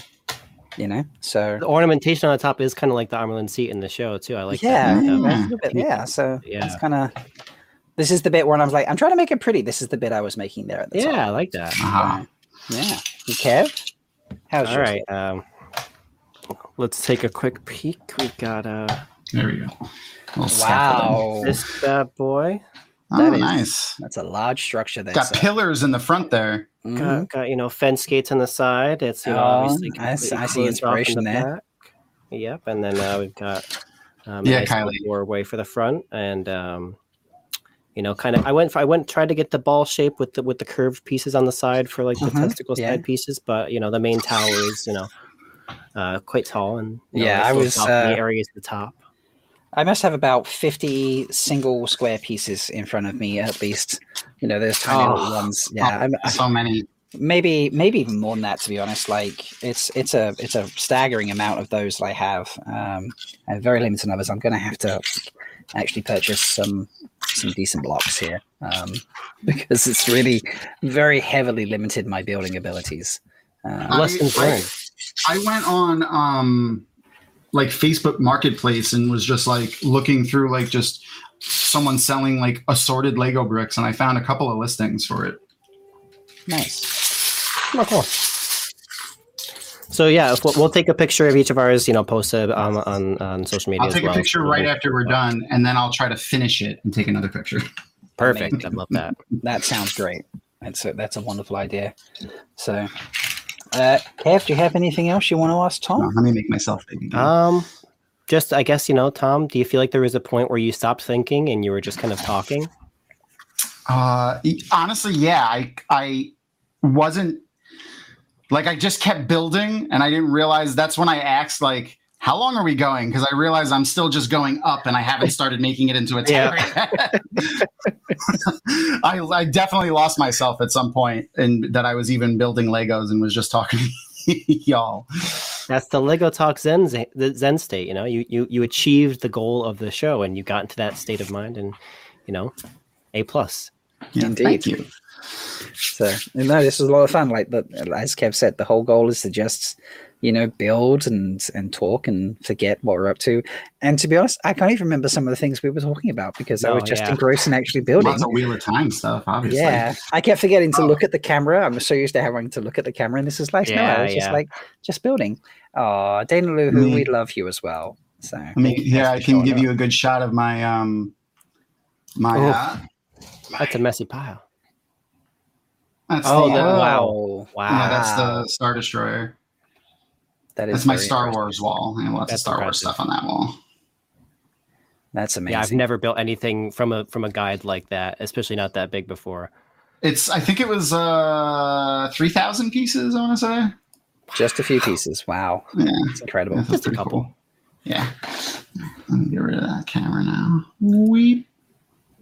you know, so The ornamentation on the top is kind of like the Amyrlin seat in the show too. I like yeah, that. Yeah. That's a bit- yeah. So Yeah. it's kind of. This is the bit where I was like, I'm trying to make it pretty. This is the bit I was making there at the top. yeah, I like that. Uh-huh. Yeah. You Kev? How's All yours? right. Um, let's take a quick peek. We've got uh, There we go. Little scaffolding. Wow. this bad boy. Oh, That is- nice. That's a large structure there. Got so- pillars in the front there. Mhm. Got, got you know fence gates on the side. It's you know Oh, obviously I see- completely I see closed off in inspiration the there. back. Yep, and then uh, we've got um, Yeah, a nice little Kylie. doorway for the front, and um, you know, kind of. I went. For, I went tried to get the ball shape with the with the curved pieces on the side for like the Mhm, testicle yeah. side pieces, but you know, the main tower is you know uh, quite tall and you know, Yeah, I was, balcony uh, areas at the top. I must have about 50 single square pieces in front of me at least. You know, there's tiny little Oh, ones. Yeah, I'm, So many. maybe maybe even more than that to be honest. Like it's it's a it's a staggering amount of those that I have. Um, I have very limited numbers. I'm going to have to actually purchase some some decent blocks here um, because it's really very heavily limited my building abilities. Uh, I- Lessons I- I went on um like Facebook Marketplace and was just like looking through like just someone selling like assorted Lego bricks and I found a couple of listings for it. nice. Oh, cool. So yeah, if we'll, we'll take a picture of each of ours. You know, post it um, on on social media. I'll as take well. a picture right after we're done, and then I'll try to finish it and take another picture. Perfect. I love that. That sounds great. That's a, that's a wonderful idea. So, uh, Kev, do you have anything else you want to ask Thom? let me make myself big. Um, just I guess you know, Thom. Do you feel like there was a point where you stopped thinking and you were just kind of talking? Uh, honestly, yeah, I I wasn't like I just kept building, and I didn't realize that's when I asked like, "How long are we going?" Because I realize I'm still just going up, and I haven't started making it into a tower. yet. I I definitely lost myself at some point, and that I was even building Legos and was just talking to y'all. That's the Lego Talk Zen the Zen state. You know, you you you achieved the goal of the show and you got into that state of mind, and you know, a plus. Yeah, Indeed. Thank you. So, no, this was a lot of fun. Like, the, as Kev said, the whole goal is to just, you know, build and and talk and forget what we're up to. And to be honest, I can't even remember some of the things we were talking about because I was just yeah. engrossed in actually building. Lots of Wheel of Time stuff, obviously. Yeah, I kept forgetting to Oh. look at the camera. I'm so used to having to look at the camera, and this is like, no, Yeah, I was just like, just building. Oh, Dana Lou, who Me- we love you as well. So, I mean, thank yeah, I can give you a good shot of my um my uh, That's a messy pile. that's Oh, the, that- uh, wow. Wow. yeah, that's the Star Destroyer. That is That's my Star. Wars wall. And lots That's of Star Wars stuff on that wall. That's amazing. Yeah, I've never built anything from a from a guide like that, especially not that big before. It's I think it was uh three thousand pieces, I wanna say. Just a few pieces. Wow, Yeah. it's incredible. that's Just a couple. cool. Yeah. Let me get rid of that camera now. Weep.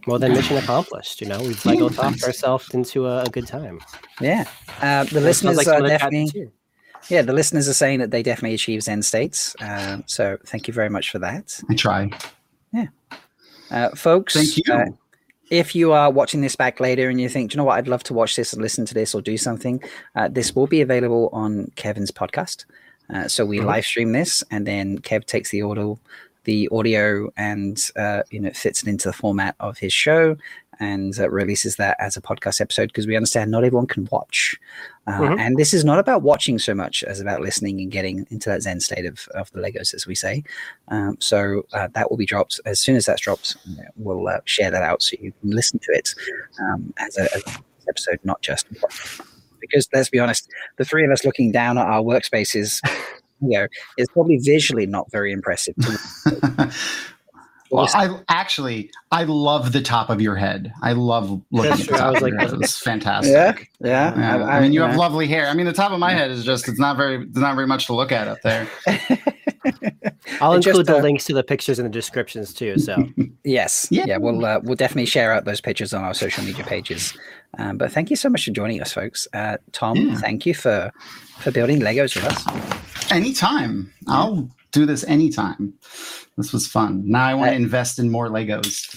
Well, then mission accomplished. You know, we've Lego talked ourselves into a, a good time. Yeah, uh, the listeners like are some of the chat definitely. Yeah, the listeners are saying that they definitely achieve Zen states. Um, so thank you very much for that, I try. Yeah. Uh, folks. Thank you. uh, if you are watching this back later and you think, "Do you know what, I'd love to watch this and listen to this or do something, uh, this will be available on Kevin's podcast. Uh, so we Mhm. live stream this, and then Kev takes the audio, the audio, and uh, you know fits it into the format of his show and uh, releases that as a podcast episode because we understand not everyone can watch. Uh, Mhm. And this is not about watching so much as about listening and getting into that Zen state of, of the Legos, as we say. Um, so uh, that will be dropped as soon as that's dropped. We'll uh, share that out so you can listen to it um, as, a, as a episode, not just because let's be honest, the three of us looking down at our workspaces, you know, is probably visually not very impressive. To well, I actually I love the top of your head. I love looking That's at the true. I top was of like- your head. It was fantastic. yeah, yeah. Yeah, I, mean, you have lovely hair. I mean, the top of my head is just, it's not very, there's not very much to look at up there. I'll It just, include the uh, links to the pictures in the descriptions too. So Yes. Yeah. Yeah. we'll uh, we'll definitely share out those pictures on our social media pages. Um, but thank you so much for joining us, folks. Uh, Thom, Yeah. thank you for for building Legos with us. Anytime. I'll do this anytime. This was fun. Now I want to invest in more Legos.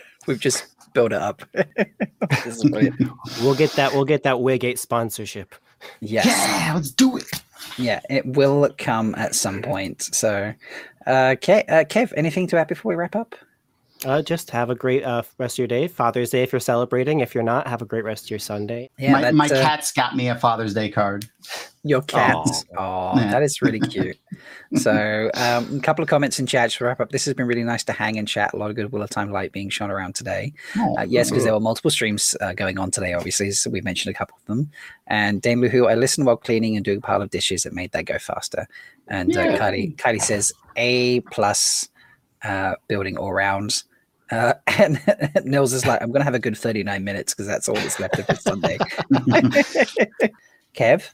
We've just built it up. this is brilliant. we'll get that. We'll get that Waygate sponsorship. Yes. Yeah, let's do it. Yeah, it will come at some point. So, uh, Kev, uh, Kev, anything to add before we wrap up? Uh, just have a great uh, rest of your day. Father's Day if you're celebrating. If you're not, have a great rest of your Sunday. Yeah, my that, my uh, cat's got me a Father's Day card. Your cat. Aw. Oh, Yeah. that is really cute. so, um, a couple of comments in chat to wrap up. This has been really nice to hang and chat. A lot of good Wheel of Time light being shone around today. Oh, Uh, yes, because there were multiple streams uh, going on today, obviously. So we mentioned a couple of them. And Dame Luhu, I listened while cleaning and doing a pile of dishes. that made that go faster. And uh, Yeah. Kylie, Kylie says A plus uh, building all round. Uh, and Nils is like, I'm going to have a good 39 minutes because that's all that's left of this Sunday. Kev,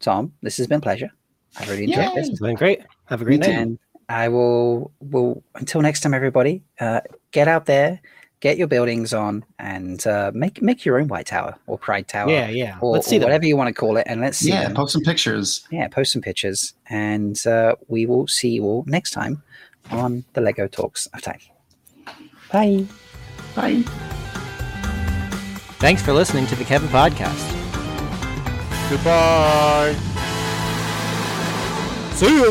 Thom, this has been a pleasure. I really enjoyed Yay. this. It's been great. Have a great Me too. night. And I will will until next time, everybody. Uh, get out there, get your buildings on, and uh, make make your own White Tower or Pride Tower. Yeah, yeah. Or, Let's see or them. whatever you want to call it, and let's see yeah, them. post some pictures. yeah, post some pictures, and uh, we will see you all next time on the Lego Talks of Time. Bye. Bye. Thanks for listening to the Kevin Podcast. Goodbye. See ya.